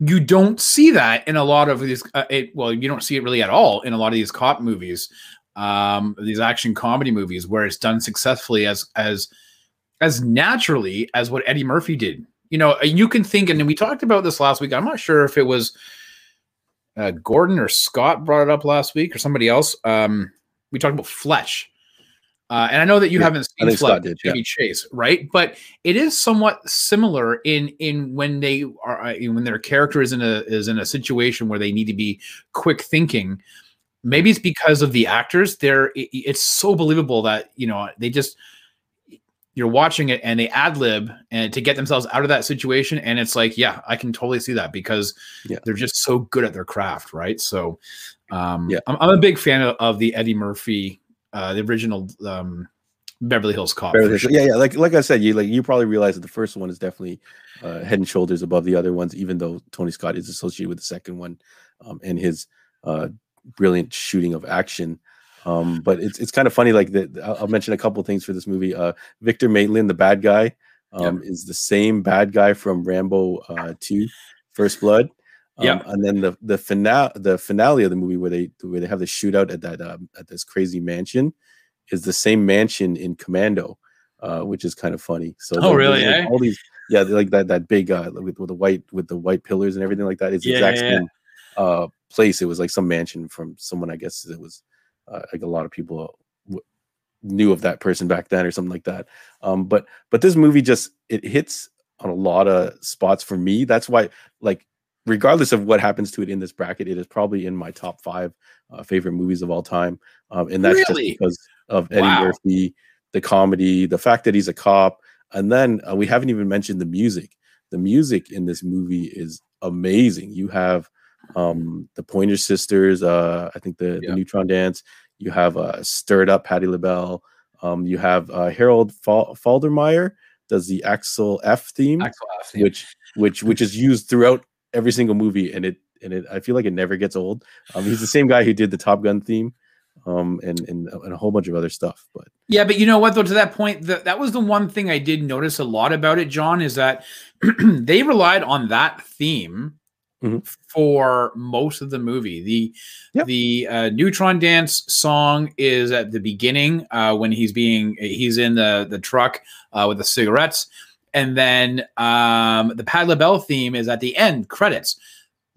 [SPEAKER 1] you don't see that in a lot of these. Uh, it, well, you don't see it really at all in a lot of these cop movies, um, these action comedy movies, where it's done successfully as as as naturally as what Eddie Murphy did. You know, you can think, and we talked about this last week. I'm not sure if it was uh, Gordon or Scott brought it up last week or somebody else. Um, we talked about Fletch. Uh, and I know that you yeah, haven't seen Fletch, did, yeah. Chase, right? But it is somewhat similar in in when they are uh, when their character is in a is in a situation where they need to be quick thinking. Maybe it's because of the actors. They're it, it's so believable that you know they just you're watching it and they ad lib and to get themselves out of that situation. And it's like, yeah, I can totally see that because yeah. they're just so good at their craft, right? So, um, yeah, I'm, I'm, a big fan of, of the Eddie Murphy, uh, the original um, Beverly Hills Cop. Beverly
[SPEAKER 2] sure. Yeah, yeah. Like like I said, you like you probably realize that the first one is definitely uh, head and shoulders above the other ones, even though Tony Scott is associated with the second one um, and his uh, brilliant shooting of action. Um, but it's it's kind of funny. Like that, I'll, mention a couple things for this movie. Uh, Victor Maitland, the bad guy, um, yep. is the same bad guy from Rambo uh, Two, First Blood. Um, yeah, and then the the finale the finale of the movie where they where they have the shootout at that um, at this crazy mansion is the same mansion in Commando, uh, which is kind of funny. So
[SPEAKER 1] oh really? Eh?
[SPEAKER 2] All these yeah, like that that big uh with, with the white with the white pillars and everything like that. It's the
[SPEAKER 1] Yeah,
[SPEAKER 2] exact
[SPEAKER 1] yeah, yeah.
[SPEAKER 2] same uh place. It was like some mansion from someone. I guess it was uh, like a lot of people w- knew of that person back then or something like that. Um, but but this movie just it hits on a lot of spots for me. That's why like regardless of what happens to it in this bracket, it is probably in my top five uh, favorite movies of all time. Um, and that's
[SPEAKER 1] Really?
[SPEAKER 2] just because of Eddie
[SPEAKER 1] Wow.
[SPEAKER 2] Murphy, the comedy, the fact that he's a cop, and then uh, we haven't even mentioned the music. The music in this movie is amazing. You have um, the Pointer Sisters, uh, I think the,
[SPEAKER 1] Yeah.
[SPEAKER 2] the Neutron Dance. You have uh, Stir It Up, Patti LaBelle. Um, you have uh, Harold Fal- Faltermeyer does the Axel F theme
[SPEAKER 1] Axel F, yeah.
[SPEAKER 2] which which which is used throughout every single movie and it and it i feel like it never gets old um he's the same guy who did the top gun theme um and and, and a whole bunch of other stuff but
[SPEAKER 1] Yeah, but you know what though? To that point, that that was the one thing I did notice a lot about it, John, is that they relied on that theme
[SPEAKER 2] Mhm.
[SPEAKER 1] for most of the movie. The
[SPEAKER 2] Yep.
[SPEAKER 1] the uh, Neutron Dance song is at the beginning uh, when he's being he's in the the truck uh, with the cigarettes, and then um, the Pat LaBelle theme is at the end credits.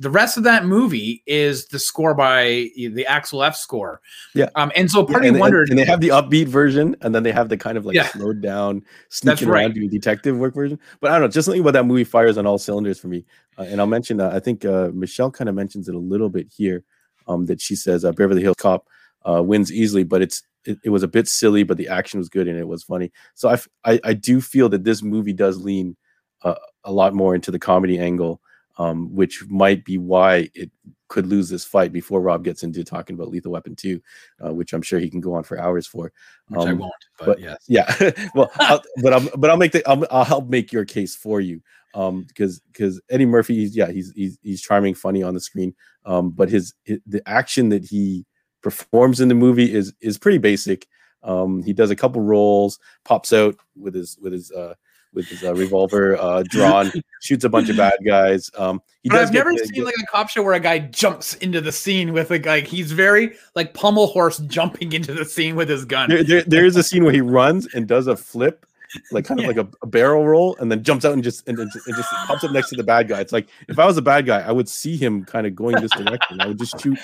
[SPEAKER 1] The rest of that movie is the score by the Axel F score.
[SPEAKER 2] Yeah.
[SPEAKER 1] Um, and so part
[SPEAKER 2] Yeah,
[SPEAKER 1] of me wondered,
[SPEAKER 2] and they have the upbeat version and then they have the kind of like
[SPEAKER 1] Yeah.
[SPEAKER 2] slowed down sneaking
[SPEAKER 1] right.
[SPEAKER 2] around doing detective work version but i don't know just something about that movie fires on all cylinders for me uh, and i'll mention uh, i think uh, michelle kind of mentions it a little bit here um that she says uh, beverly hills cop uh, wins easily but it's it, it was a bit silly but the action was good and it was funny so I, f- I I do feel that this movie does lean uh, a lot more into the comedy angle um, which might be why it could lose this fight before Rob gets into talking about Lethal Weapon 2, uh, which I'm sure he can go on for hours for.
[SPEAKER 1] which I
[SPEAKER 2] um,
[SPEAKER 1] won't, but,
[SPEAKER 2] but-
[SPEAKER 1] yes.
[SPEAKER 2] Yeah, well, I'll, but I'm but I'll make the I'll, I'll help make your case for you, um, because because Eddie Murphy, he's, yeah, he's he's he's charming, funny on the screen, um, but his, hi- the action that he performs in the movie is is pretty basic. Um, he does a couple roles, pops out with his with his uh with his uh, revolver uh drawn, shoots a bunch of bad guys. Um, he
[SPEAKER 1] But
[SPEAKER 2] does
[SPEAKER 1] I've
[SPEAKER 2] get
[SPEAKER 1] never
[SPEAKER 2] the-
[SPEAKER 1] seen like a cop show where a guy jumps into the scene with like like he's very like pummel horse jumping into the scene with his gun.
[SPEAKER 2] there, there, there is a scene where he runs and does a flip, like kind of
[SPEAKER 1] Yeah.
[SPEAKER 2] like a, a barrel roll, and then jumps out and just and, and, just- and just pops up next to the bad guy. It's like if I was a bad guy, I would see him kind of going this direction. I would just shoot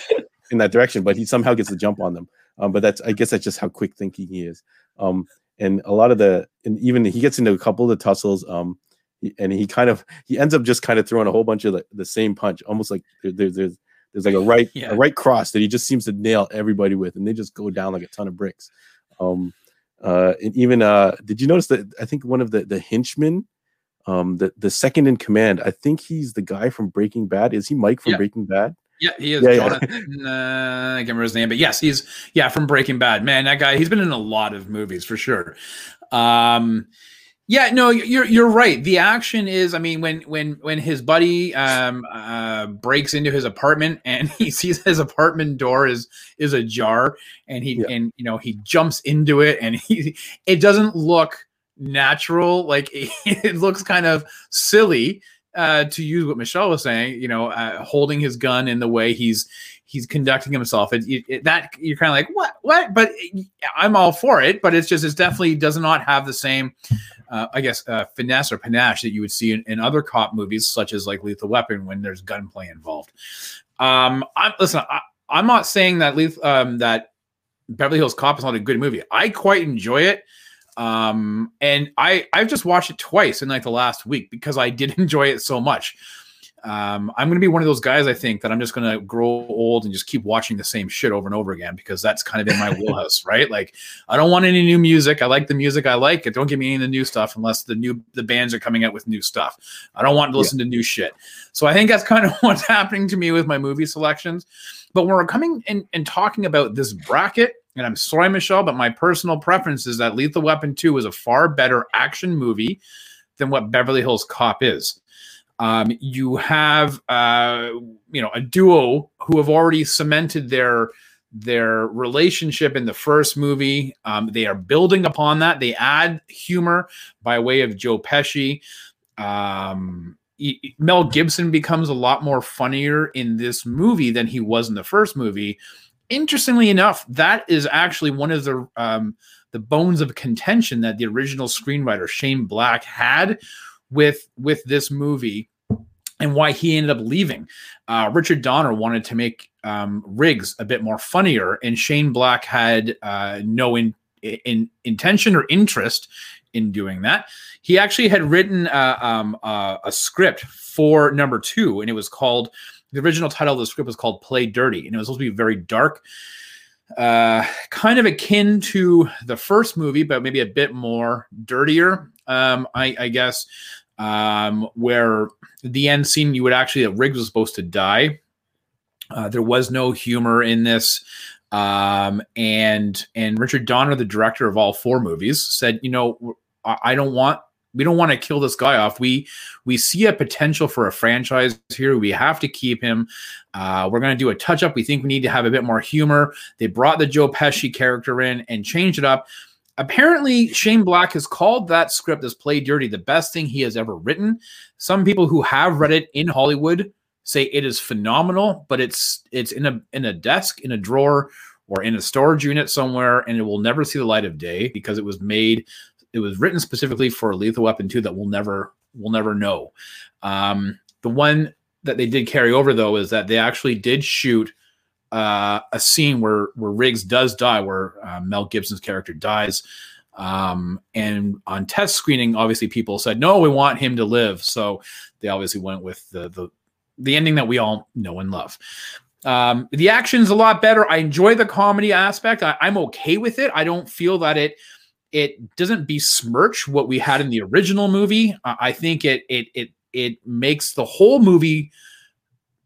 [SPEAKER 2] in that direction, but he somehow gets the jump on them. Um, but that's I guess that's just how quick thinking he is. Um, and a lot of the and even he gets into a couple of the tussles. Um, and he kind of he ends up just kind of throwing a whole bunch of the, the same punch, almost like there, there- there's there's like a right
[SPEAKER 1] Yeah.
[SPEAKER 2] a right cross that he just seems to nail everybody with, and they just go down like a ton of bricks. Um, uh, and even uh, did you notice that I think one of the the henchmen, um, the the second in command, I think he's the guy from Breaking Bad. Is he Mike from
[SPEAKER 1] Yeah.
[SPEAKER 2] Breaking Bad?
[SPEAKER 1] Yeah, he is
[SPEAKER 2] Yeah, yeah.
[SPEAKER 1] Jonathan. Uh, I can't remember his name, but yes, he's yeah from Breaking Bad. Man, that guy he's been in a lot of movies for sure. Um, yeah, no, you're you're right. The action is, I mean, when when when his buddy um uh breaks into his apartment and he sees his apartment door is is ajar, and he
[SPEAKER 2] Yeah.
[SPEAKER 1] and you know he jumps into it, and he it doesn't look natural, like it looks kind of silly uh, to use what Michelle was saying, you know, uh, holding his gun in the way he's he's conducting himself. It, it, it- that you're kind of like what what, but I'm all for it. But it's just it definitely does not have the same, uh, I guess, uh, finesse or panache that you would see in, in other cop movies, such as like Lethal Weapon, when there's gunplay involved. Um, I'm listen. I, I'm not saying that Leth, um, that Beverly Hills Cop is not a good movie. I quite enjoy it. Um, and I I've just watched it twice in like the last week because I did enjoy it so much. Um, I'm gonna be one of those guys I think that I'm just gonna grow old and just keep watching the same shit over and over again because that's kind of in my wheelhouse, right? Like I don't want any new music. I like the music I like. It don't give me any of the new stuff unless the new the bands are coming out with new stuff. I don't want to
[SPEAKER 2] Yeah.
[SPEAKER 1] listen to new shit. So I think that's kind of what's happening to me with my movie selections. But when we're coming and, and talking about this bracket, and I'm sorry, Michelle, but my personal preference is that Lethal Weapon 2 is a far better action movie than what Beverly Hills Cop is. Um, you have uh, you know a duo who have already cemented their their relationship in the first movie. Um, they are building upon that. They add humor by way of Joe Pesci. Um, Mel Gibson becomes a lot more funnier in this movie than he was in the first movie. Interestingly enough, that is actually one of the um, the bones of contention that the original screenwriter Shane Black had with with this movie and why he ended up leaving. Uh, Richard Donner wanted to make um, Riggs a bit more funnier, and Shane Black had uh, no in, in, intention or interest in doing that. He actually had written uh, um, uh, a script for number two, and it was called the original title of the script was called Play Dirty, and it was supposed to be very dark, uh, kind of akin to the first movie, but maybe a bit more dirtier, um, I, I guess um, where the end scene you would actually Riggs was supposed to die. Uh, there was no humor in this, um, and and Richard Donner, the director of all four movies, said, you know, I don't want we don't want to kill this guy off. We we see a potential for a franchise here. We have to keep him. Uh, we're going to do a touch up. We think we need to have a bit more humor. They brought the Joe Pesci character in and changed it up apparently Shane Black has called that script as Play Dirty the best thing he has ever written. Some people who have read it in Hollywood say it is phenomenal, but it's it's in a in a desk, in a drawer, or in a storage unit somewhere, and it will never see the light of day because it was made, it was written specifically for Lethal Weapon 2 that we'll never we'll never know. Um, the one that they did carry over though is that they actually did shoot uh, a scene where where Riggs does die, where uh, Mel Gibson's character dies. Um, and on test screening, obviously people said no, we want him to live. So they obviously went with the the the ending that we all know and love. Um, the action's a lot better. I enjoy the comedy aspect. I, I'm okay with it. I don't feel that it it doesn't besmirch what we had in the original movie. I think it it it it makes the whole movie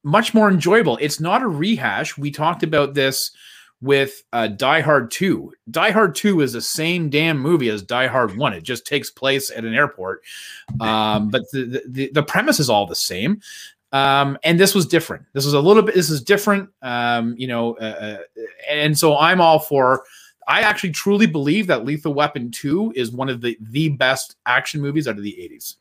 [SPEAKER 1] much more enjoyable. It's not a rehash. We talked about this with uh, Die Hard 2. Die Hard 2 is the same damn movie as Die Hard 1. It just takes place at an airport. Um, but the, the, the premise is all the same. Um, and this was different. This was a little bit, this is different. Um, you know, uh, uh and so I'm all for, I actually truly believe that Lethal Weapon 2 is one of the, the best action movies out of the 80s.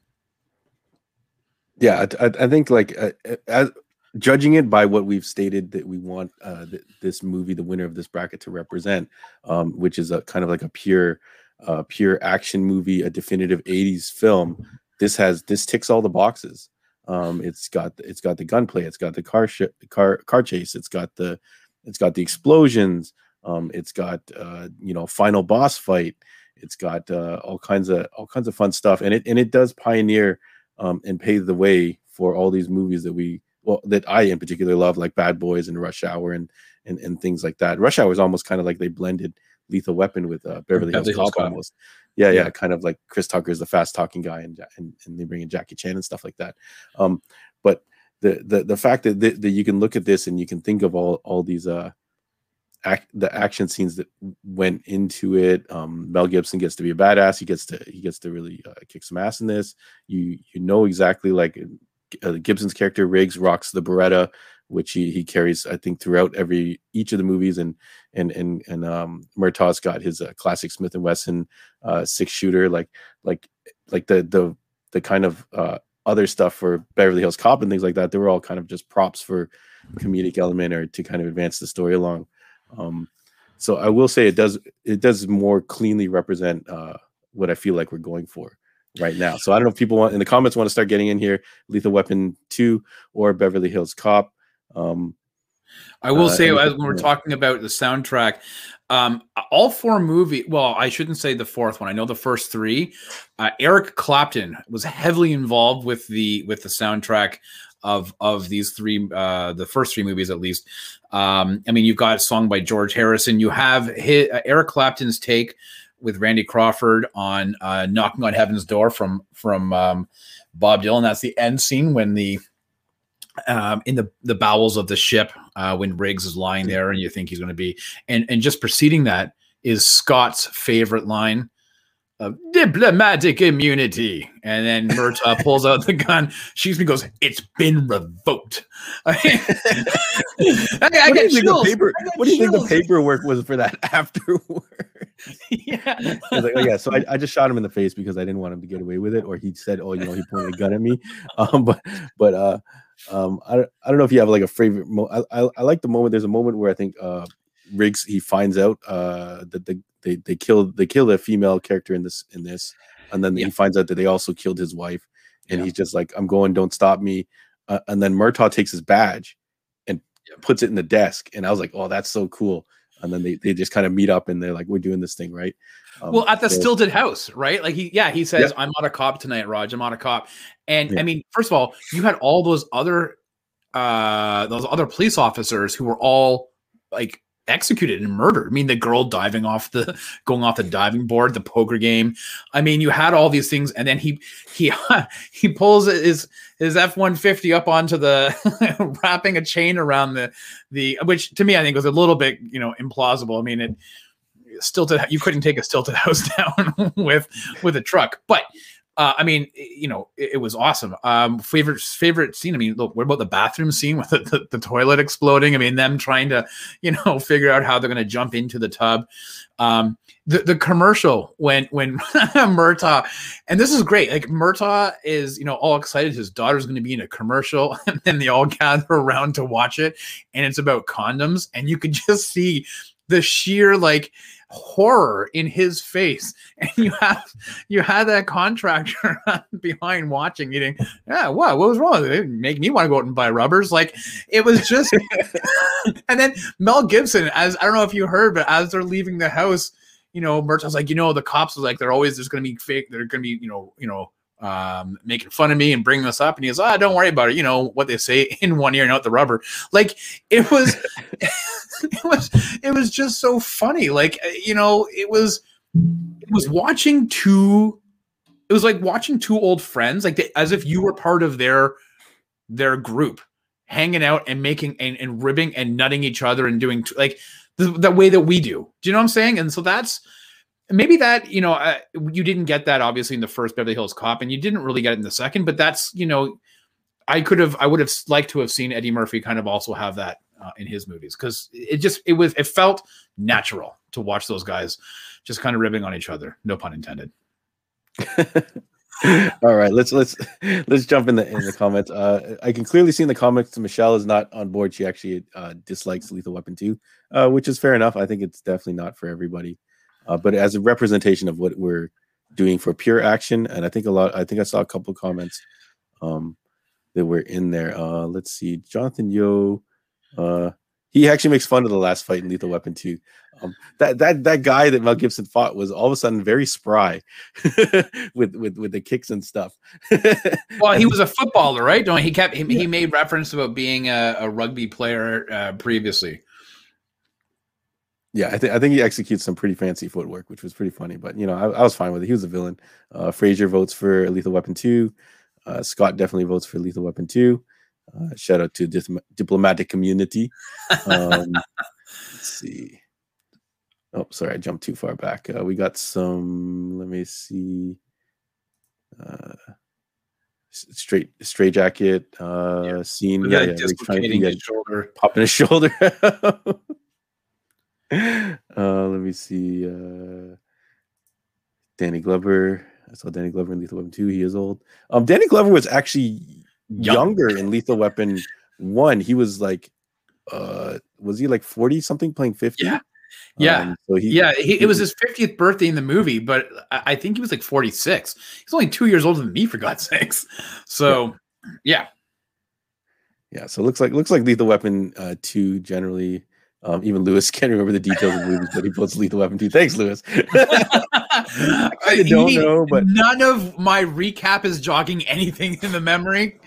[SPEAKER 2] Yeah, I, I think like uh, uh as judging it by what we've stated that we want uh, th- this movie, the winner of this bracket, to represent, um, which is a kind of like a pure, uh, pure action movie, a definitive '80s film. This has this ticks all the boxes. Um, it's got it's got the gunplay, it's got the car sh- car car chase, it's got the it's got the explosions, um, it's got uh, you know final boss fight, it's got uh, all kinds of all kinds of fun stuff, and it and it does pioneer um, and pave the way for all these movies that we well that I in particular love, like Bad Boys and Rush Hour and and, and things like that. Rush Hour is almost kind of like they blended Lethal Weapon with uh, Beverly, Hills, Cop almost. Yeah, yeah, yeah, kind of like Chris Tucker is the fast talking guy, and, and and they bring in Jackie Chan and stuff like that. Um, but the the the fact that that you can look at this and you can think of all all these uh act, the action scenes that went into it. Um, Mel Gibson gets to be a badass. He gets to he gets to really uh, kick some ass in this. You you know exactly like uh, Gibson's character Riggs rocks the Beretta, which he he carries I think throughout every each of the movies, and and and and um, Murtaugh's got his uh, classic Smith and Wesson uh, six shooter, like like like the the the kind of uh, other stuff for Beverly Hills Cop and things like that. They were all kind of just props for comedic element or to kind of advance the story along. Um, so I will say it does it does more cleanly represent uh, what I feel like we're going for right now. So I don't know if people want in the comments want to start getting in here Lethal Weapon 2 or Beverly Hills Cop. Um,
[SPEAKER 1] I will uh, say, as when we're talking about the soundtrack, um, all four movie. Well, I shouldn't say the fourth one. I know the first three. Uh, Eric Clapton was heavily involved with the with the soundtrack of of these three, uh, the first three movies at least. Um, I mean, you've got a song by George Harrison. You have his, uh, Eric Clapton's take with Randy Crawford on uh, "Knocking on Heaven's Door" from from um, Bob Dylan. That's the end scene when the um, in the the bowels of the ship uh, when Riggs is lying there, and you think he's going to be, and and just preceding that is Scott's favorite line of diplomatic immunity. And then Murtaugh pulls out the gun, shoots me, goes, It's been revoked. I,
[SPEAKER 2] I, I what, do you think the paper, what do you think the paperwork was for that afterward? yeah. Like, oh, yeah. So I, I just shot him in the face because I didn't want him to get away with it. Or he said, Oh, you know, he pointed a gun at me. Um, but, but, uh, um, I, I don't know if you have like a favorite. Mo- I, I, I like the moment. There's a moment where I think uh, Riggs he finds out uh, that the they they killed they killed a female character in this in this, and then yeah. he finds out that they also killed his wife, and
[SPEAKER 1] Yeah.
[SPEAKER 2] he's just like, "I'm going, don't stop me." Uh, and then Murtaugh takes his badge and puts it in the desk, and I was like, "Oh, that's so cool." And then they, they just kind of meet up and they're like, "We're doing this thing, right?" Um,
[SPEAKER 1] well, at the
[SPEAKER 2] so-
[SPEAKER 1] Stilted House, right? Like he, yeah, he says, "I'm not a cop tonight, Rog. I'm not a cop." And
[SPEAKER 2] Yeah.
[SPEAKER 1] I mean, first of all, you had all those other, uh, those other police officers who were all like executed and murdered. I mean, the girl diving off the, going off the diving board, the poker game. I mean, you had all these things, and then he, he, he pulls his his F one fifty up onto the, wrapping a chain around the, the, which to me I think was a little bit, you know, implausible. I mean, it stilted you couldn't take a stilted house down with with a truck but uh, I mean, you know, it, it was awesome. Um, favorite favorite scene. I mean, look, what about the bathroom scene with the, the, the toilet exploding? I mean, them trying to, you know, figure out how they're going to jump into the tub. Um, the the commercial when when Murtaugh, and this is great. Like Murtaugh is, you know, all excited. His daughter's going to be in a commercial, and then they all gather around to watch it, and it's about condoms, and you could just see the sheer like horror in his face. And you have you had that contractor behind watching eating yeah what what was wrong? It didn't make me want to go out and buy rubbers. Like it was just and then mel gibson as i don't know if you heard but as they're leaving the house you know Murtaugh's was like you know the cops was like they're always there's gonna be fake they're gonna be you know you know um making fun of me and bringing this up and he goes ah don't worry about it. You know what they say in one ear and out the rubber. Like it was it was it was just so funny. Like uh, you know it was it was watching two it was like watching two old friends like they, as if you were part of their their group hanging out and making and, and ribbing and nutting each other and doing t- like the, the way that we do. Do you know what i'm saying? And so that's maybe that you know uh, you didn't get that obviously in the first beverly hills cop and you didn't really get it in the second but that's you know i could have i would have liked to have seen eddie murphy kind of also have that uh, in his movies because it just it was it felt natural to watch those guys just kind of ribbing on each other no pun intended
[SPEAKER 2] All right, let's let's let's jump in the in the comments. Uh, I can clearly see in the comments Michelle is not on board. She actually uh, dislikes Lethal Weapon 2, uh, which is fair enough. I think it's definitely not for everybody, uh, but as a representation of what we're doing for pure action, and I think a lot. I think I saw a couple of comments um, that were in there. Uh, let's see, Jonathan Yo. Uh, he actually makes fun of the last fight in Lethal Weapon 2. Um, that that that guy that Mel Gibson fought was all of a sudden very spry with with with the kicks and stuff.
[SPEAKER 1] well he was a footballer right don't he kept he, he made reference about being a, a rugby player uh, previously
[SPEAKER 2] yeah, I think I think he executes some pretty fancy footwork, which was pretty funny. But you know, I, I was fine with it. He was a villain. Uh, Frazier votes for Lethal Weapon Two. Uh, Scott definitely votes for Lethal Weapon Two. Uh, shout out to diplomatic community. Um, let's see. Oh, sorry, I jumped too far back. Uh, we got some. Let me see. Uh, straight straight jacket uh scene yeah,
[SPEAKER 1] that
[SPEAKER 2] yeah, trying to
[SPEAKER 1] dislocating his shoulder
[SPEAKER 2] popping his shoulder. uh, let me see. Uh, Danny Glover. I saw Danny Glover in Lethal Weapon 2. He is old. Um, Danny Glover was actually
[SPEAKER 1] Young.
[SPEAKER 2] younger in Lethal Weapon 1. He was like, uh, was he like 40 something playing 50?
[SPEAKER 1] Yeah. Yeah.
[SPEAKER 2] Um, so he,
[SPEAKER 1] yeah he, it was his 50th birthday in the movie but I, I think he was like 46 he's only two years older than me for god's sakes so yeah
[SPEAKER 2] yeah. So it looks like looks like Lethal Weapon uh, 2 generally. Um, even Lewis can't remember the details of the movies, but he puts Lethal Weapon 2. Thanks, Lewis.
[SPEAKER 1] I
[SPEAKER 2] don't know, but-
[SPEAKER 1] none of my recap is jogging anything in the memory.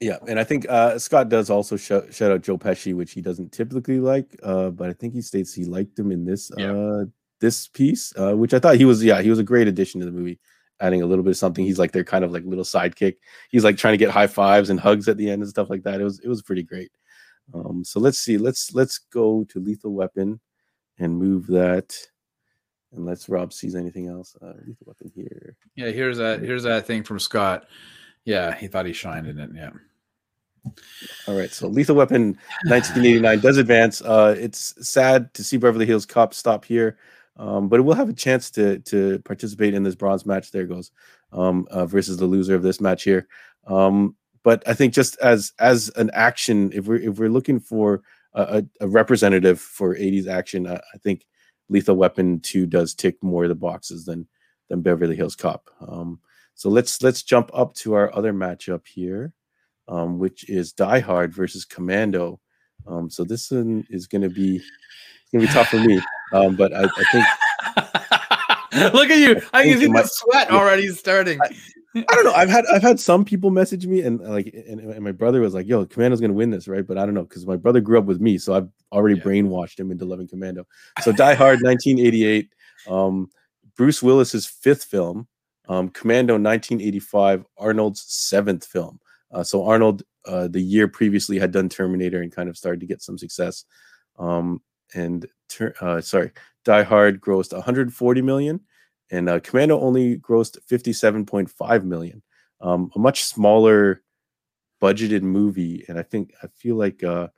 [SPEAKER 2] Yeah, and I think uh, Scott does also sh- shout out Joe Pesci, which he doesn't typically like, uh, but I think he states he liked him in this
[SPEAKER 1] Yeah.
[SPEAKER 2] uh, this piece, uh, which I thought he was. Yeah, he was a great addition to the movie, adding a little bit of something. He's like their kind of like little sidekick. He's like trying to get high fives and hugs at the end and stuff like that. It was it was pretty great. Um, so let's see. Let's let's go to Lethal Weapon and move that, and let's Rob sees anything else. Uh, Lethal Weapon here.
[SPEAKER 1] Yeah, here's that. Here's that thing from Scott. Yeah, he thought he shined in it. Yeah.
[SPEAKER 2] All right, so Lethal Weapon 1989 does advance. Uh, it's sad to see Beverly Hills Cop stop here, um, but it will have a chance to to participate in this bronze match. There goes um, uh, versus the loser of this match here. Um, but I think just as as an action, if we're if we're looking for a, a representative for 80s action, I, I think Lethal Weapon 2 does tick more of the boxes than than Beverly Hills Cop. Um, so let's let's jump up to our other matchup here, um, which is Die Hard versus Commando. Um, so this one is going to be gonna be tough for me, um, but I, I think.
[SPEAKER 1] Look at you! I, can see the sweat already starting.
[SPEAKER 2] I, I, don't know. I've had I've had some people message me and like and, and my brother was like, "Yo, Commando's gonna win this, right?" But I don't know because my brother grew up with me, so I've already yeah. brainwashed him into loving Commando. So Die Hard, 1988, um, Bruce Willis's fifth film, um, Commando, 1985, Arnold's seventh film. Uh, so Arnold, uh, the year previously, had done Terminator and kind of started to get some success. Um, and ter- uh, sorry, Die Hard grossed 140 million, and uh, Commando only grossed 57.5 million. Um, a much smaller budgeted movie, and I think I feel like uh,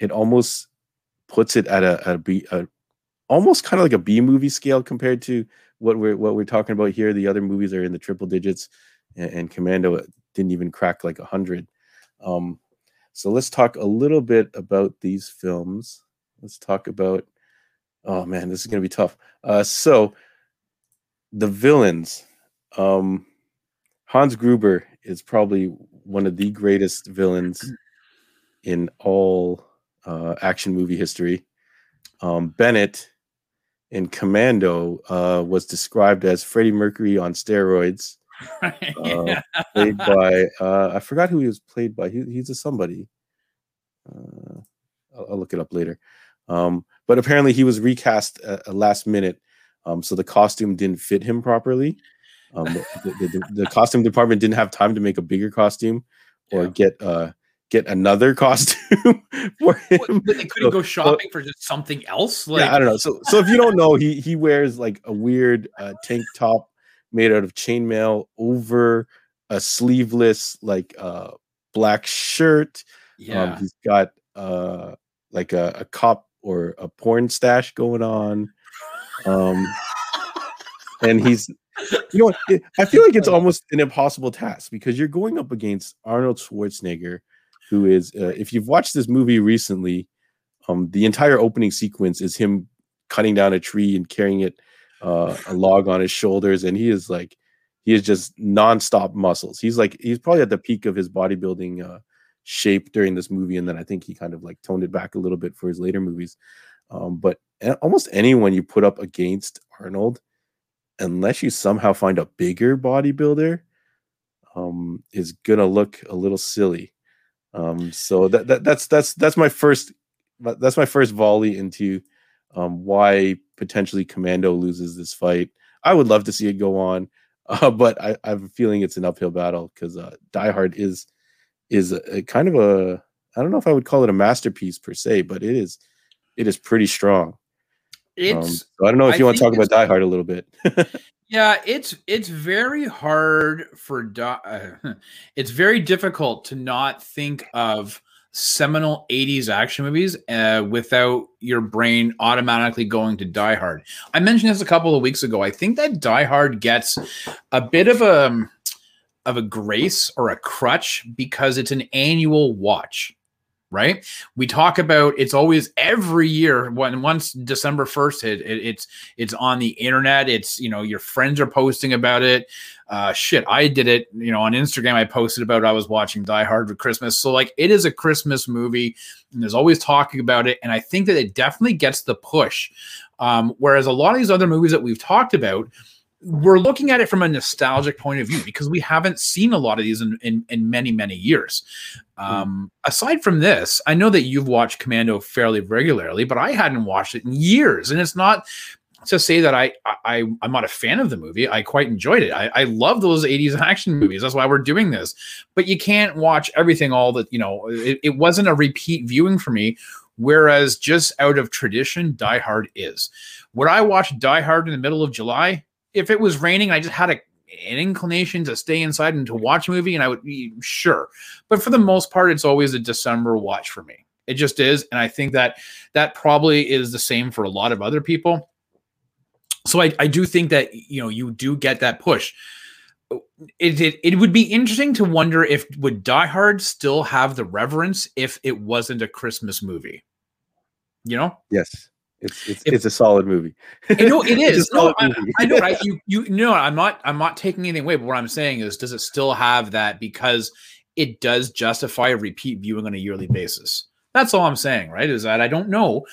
[SPEAKER 2] it almost puts it at a, a B, a, almost kind of like a B movie scale compared to what we're what we're talking about here. The other movies are in the triple digits, and, and Commando didn't even crack like a hundred. Um, so let's talk a little bit about these films. Let's talk about. Oh man, this is gonna be tough. Uh, so the villains. Um, Hans Gruber is probably one of the greatest villains in all uh, action movie history. Um, Bennett in Commando uh, was described as Freddie Mercury on steroids. uh, played by uh, I forgot who he was played by. He, he's a somebody. Uh, I'll, I'll, look it up later. Um, but apparently he was recast at, at last minute, um, so the costume didn't fit him properly. Um, the, the, the, costume department didn't have time to make a bigger costume or yeah. get uh, get another costume for him.
[SPEAKER 1] But they couldn't so, go shopping so, for just something else.
[SPEAKER 2] Like yeah, I don't know. So so if you don't know, he he wears like a weird uh, tank top made out of chainmail over a sleeveless like uh black shirt. Um, yeah, um, he's got uh like a, a cop or a porn stash going on. Um, and he's, you know, it, I feel like it's almost an impossible task because you're going up against Arnold Schwarzenegger, who is, uh, if you've watched this movie recently, um, the entire opening sequence is him cutting down a tree and carrying it uh, a log on his shoulders, and he is like, he is just nonstop muscles. He's like, he's probably at the peak of his bodybuilding uh, shape during this movie, and then I think he kind of like toned it back a little bit for his later movies. Um, but almost anyone you put up against Arnold, unless you somehow find a bigger bodybuilder, um, is gonna look a little silly. Um, so that, that that's that's that's my first that's my first volley into um, why potentially Commando loses this fight. I would love to see it go on, uh, but I, I, have a feeling it's an uphill battle because uh, Die Hard is is a, a kind of a I don't know if I would call it a masterpiece per se, but it is it is pretty strong. It's. Um, so I don't know if you I want to talk about Die Hard a little bit.
[SPEAKER 1] yeah, it's it's very hard for Die. Uh, it's very difficult to not think of seminal 80s action movies uh, without your brain automatically going to Die Hard. I mentioned this a couple of weeks ago. I think that Die Hard gets a bit of a um, of a grace or a crutch because it's an annual watch right? We talk about it's always every year when once December 1st hit, it, it's it's on the internet. It's you know, your friends are posting about it. Uh shit, I did it, you know, on Instagram. I posted about I was watching Die Hard for Christmas. So like it is a Christmas movie, and there's always talking about it. And I think that it definitely gets the push. Um, whereas a lot of these other movies that we've talked about, we're looking at it from a nostalgic point of view because we haven't seen a lot of these in, in, in many, many years. Hmm. Um, mm. Aside from this, I know that you've watched Commando fairly regularly, but I hadn't watched it in years. And it's not to say that I, I I'm not a fan of the movie. I quite enjoyed it. I, I love those 80s action movies. That's why we're doing this. But you can't watch everything all that, you know, it, it wasn't a repeat viewing for me. Whereas just out of tradition, Die Hard is. Would I watch Die Hard in the middle of July? If it was raining, I just had a, an inclination to stay inside and to watch a movie, and I would be sure. But for the most part, it's always a December watch for me. It just is, and I think that that probably is the same for a lot of other people. So I, I do think that you know you do get that push. It, it, it would be interesting to wonder if would Die Hard still have the reverence if it wasn't a Christmas movie. You know?
[SPEAKER 2] Yes. It's it's, if, it's a solid movie.
[SPEAKER 1] You know it is. no, I, I, know, right? You you know, I'm not I'm not taking anything away, but what I'm saying is, does it still have that because it does justify a repeat viewing on a yearly basis? That's all I'm saying, right? Is that I don't know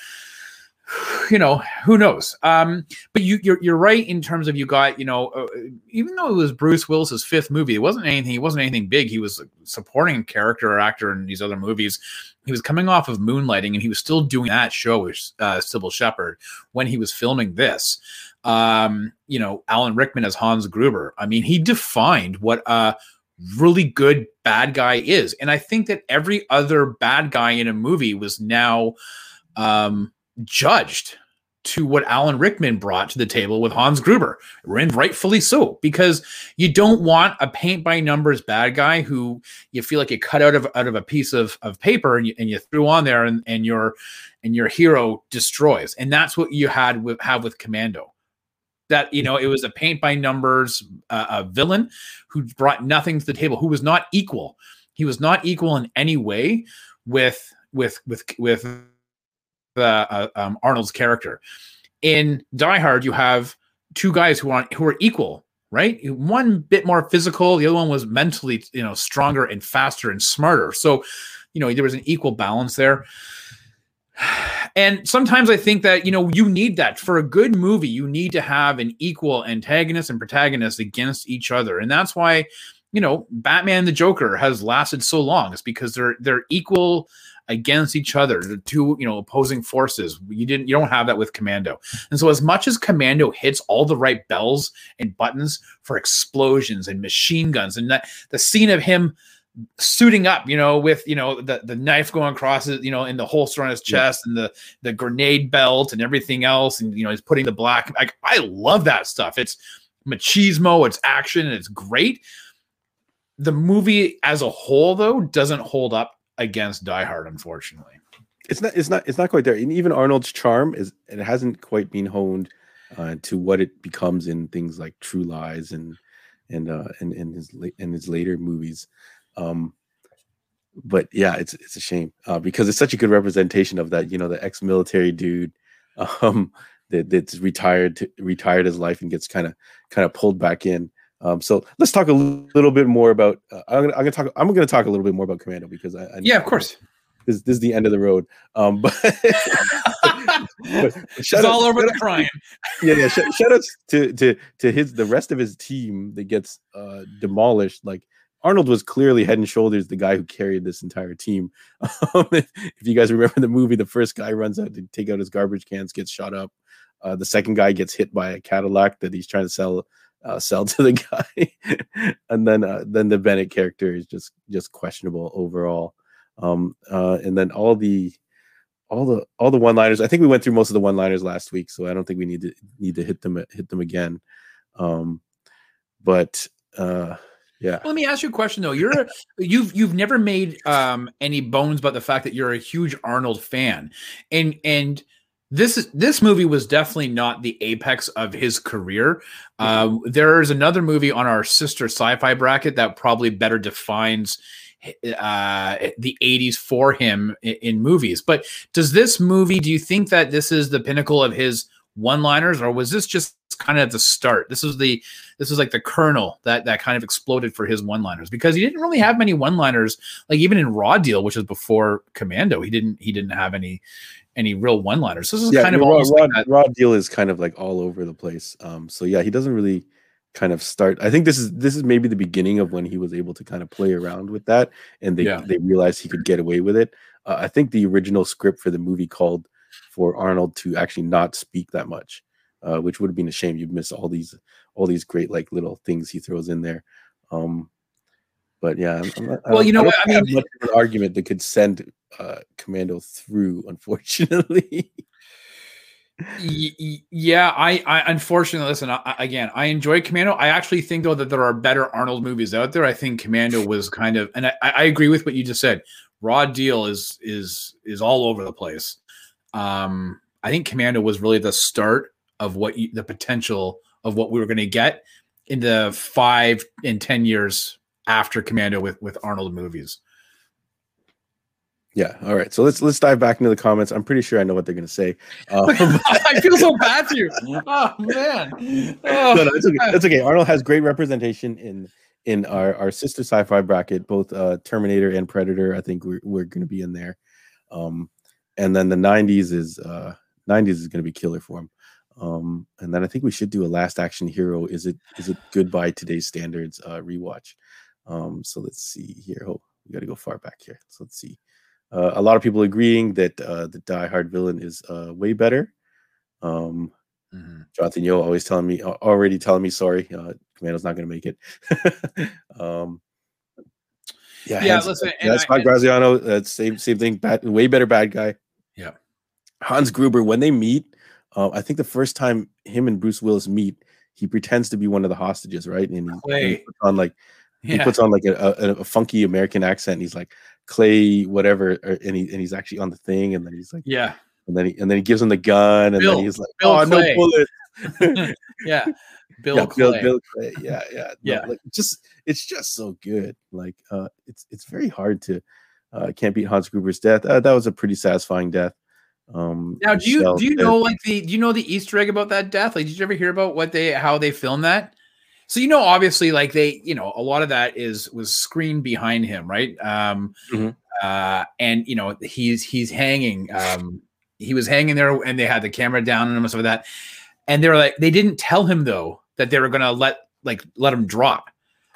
[SPEAKER 1] you know, who knows? Um, but you, you're you're right in terms of you got you know, uh, even though it was Bruce Willis's fifth movie, it wasn't anything. It wasn't anything big. He was a supporting character or actor in these other movies. He was coming off of Moonlighting, and he was still doing that show with uh, Cybill Shepherd when he was filming this. Um, you know, Alan Rickman as Hans Gruber. I mean, he defined what a really good bad guy is, and I think that every other bad guy in a movie was now. Um, judged to what Alan Rickman brought to the table with Hans Gruber, and rightfully so, because you don't want a paint by numbers bad guy who you feel like you cut out of out of a piece of, of paper and you, and you threw on there and, and your and your hero destroys. And that's what you had with have with Commando. That you know, it was a paint by numbers uh, a villain who brought nothing to the table, who was not equal. He was not equal in any way with with with with uh, um, Arnold's character. In Die Hard, you have two guys who are who are equal, right? One bit more physical, the other one was mentally, you know, stronger and faster and smarter. So, you know, there was an equal balance there. And sometimes I think that, you know, you need that for a good movie. You need to have an equal antagonist and protagonist against each other. And that's why, you know, Batman the Joker has lasted so long. It's because they're they're equal against each other, the two, you know, opposing forces. You didn't you don't have that with Commando. And so as much as Commando hits all the right bells and buttons for explosions and machine guns and that the scene of him suiting up, you know, with you know the the knife going across it, you know, in the holster on his chest yeah. and the the grenade belt and everything else, and you know, he's putting the black. Like I love that stuff. It's machismo, it's action, and it's great. The movie as a whole, though, doesn't hold up against Die Hard, unfortunately.
[SPEAKER 2] It's not. It's not. It's not quite there. And even Arnold's charm is. It hasn't quite been honed uh, to what it becomes in things like True Lies and and uh, and in his in his later movies. Um, but yeah, it's it's a shame uh, because it's such a good representation of that. You know, the ex-military dude um, that that's retired to, retired his life and gets kind of kind of pulled back in. Um, so let's talk a little bit more about. Uh, I'm, gonna, I'm gonna talk. I'm gonna talk a little bit more about Commando because I, I
[SPEAKER 1] yeah, of course.
[SPEAKER 2] This, this is the end of the road. Um, but,
[SPEAKER 1] but it's all over the crying.
[SPEAKER 2] Yeah, yeah. Sh- shout out to to to his the rest of his team that gets uh, demolished. Like Arnold was clearly head and shoulders the guy who carried this entire team. Um, if, if, you guys remember the movie, the first guy runs out to take out his garbage cans, gets shot up. Uh, the second guy gets hit by a Cadillac that he's trying to sell uh, sell to the guy, and then uh, then the Bennett character is just just questionable overall. Um, uh, and then all the all the all the one liners. I think we went through most of the one liners last week, so I don't think we need to need to hit them hit them again. Um, but uh, yeah.
[SPEAKER 1] Well, let me ask you a question though. You're you've you've never made um, any bones about the fact that you're a huge Arnold fan, and and this this movie was definitely not the apex of his career. Uh, there is another movie on our sister sci-fi bracket that probably better defines uh, the 80s for him in, in, movies. But does this movie? Do you think that this is the pinnacle of his one-liners, or was this just kind of the start? This was the this was like the kernel that that kind of exploded for his one-liners because he didn't really have many one-liners. Like even in Raw Deal, which was before Commando, he didn't he didn't have any any real one liners. So this is yeah, kind of
[SPEAKER 2] raw,
[SPEAKER 1] raw,
[SPEAKER 2] like raw, deal is kind of like all over the place. Um, so yeah, he doesn't really kind of start. I think this is this is maybe the beginning of when he was able to kind of play around with that, and they yeah. they realized he could get away with it. Uh, I think the original script for the movie called for Arnold to actually not speak that much, uh, which would have been a shame. You'd miss all these all these great like little things he throws in there. Um, but yeah, I'm, I'm
[SPEAKER 1] well, you know what I mean.
[SPEAKER 2] Much of an argument that could send uh, Commando through, unfortunately.
[SPEAKER 1] yeah, I, I unfortunately listen I, again. I enjoy Commando. I actually think though that there are better Arnold movies out there. I think Commando was kind of, and I, I agree with what you just said. Raw Deal is is is all over the place. Um, I think Commando was really the start of what you, the potential of what we were going to get in the five and ten years after Commando with with Arnold movies.
[SPEAKER 2] Yeah. All right. So let's let's dive back into the comments. I'm pretty sure I know what they're going to say. Um,
[SPEAKER 1] I feel so bad for you. Oh man. Oh.
[SPEAKER 2] no, no, it's okay. It's okay. Arnold has great representation in in our, our sister sci-fi bracket, both uh, Terminator and Predator. I think we're we're going to be in there. Um, and then the 90s is uh 90s is going to be killer for him. Um, and then I think we should do a last action hero. Is it is it good by today's standards uh rewatch? Um, so let's see here. Oh, we got to go far back here. So let's see. Uh, a lot of people agreeing that uh, the Die Hard villain is uh, way better. Um, mm-hmm. Jonathan Yo always telling me, already telling me, sorry, uh, Commando's not going to make it. um, yeah,
[SPEAKER 1] yeah. listen,
[SPEAKER 2] yeah, Scott Graziano, that's same same thing. Bad, way better bad guy.
[SPEAKER 1] Yeah,
[SPEAKER 2] Hans Gruber. When they meet, uh, I think the first time him and Bruce Willis meet, he pretends to be one of the hostages, right? And he, he puts on like yeah. he puts on like a, a, a, funky American accent. And he's like Clay, whatever, or, and he and he's actually on the thing, and then he's like,
[SPEAKER 1] yeah,
[SPEAKER 2] and then he and then he gives him the gun, and Bill, then he's like,
[SPEAKER 1] Bill
[SPEAKER 2] oh
[SPEAKER 1] Clay.
[SPEAKER 2] no
[SPEAKER 1] bullet. yeah, Bill
[SPEAKER 2] yeah,
[SPEAKER 1] Clay.
[SPEAKER 2] Bill, Bill Clay. Yeah, yeah,
[SPEAKER 1] yeah.
[SPEAKER 2] Like just it's just so good. Like uh, it's it's very hard to uh, can't beat Hans Gruber's death. Uh, that was a pretty satisfying death. Um,
[SPEAKER 1] now, do you do you know like the do you know the Easter egg about that death? Like, did you ever hear about what they how they filmed that? So you know, obviously, like they, you know, a lot of that is was screened behind him, right? Um, mm-hmm. uh, and you know, he's he's hanging. Um, he was hanging there, and they had the camera down on him and stuff like that. And they were like, they didn't tell him though that they were gonna let like let him drop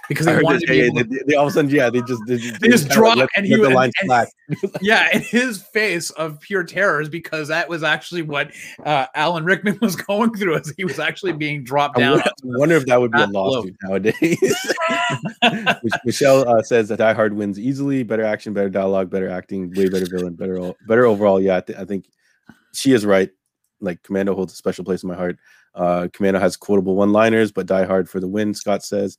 [SPEAKER 1] because they wanted
[SPEAKER 2] this, yeah, they, they, all of a sudden, yeah, they just they,
[SPEAKER 1] they just dropped let, and he the line and, and, yeah, and his face of pure terror is because that was actually what uh, Alan Rickman was going through as he was actually being dropped down.
[SPEAKER 2] I wonder if that would be a lawsuit nowadays. Michelle uh, says that Die Hard wins easily. Better action, better dialogue, better acting, way better villain, better better overall. Yeah, I, th- I think she is right. Like Commando holds a special place in my heart. Uh, Commando has quotable one-liners, but Die Hard for the win. Scott says.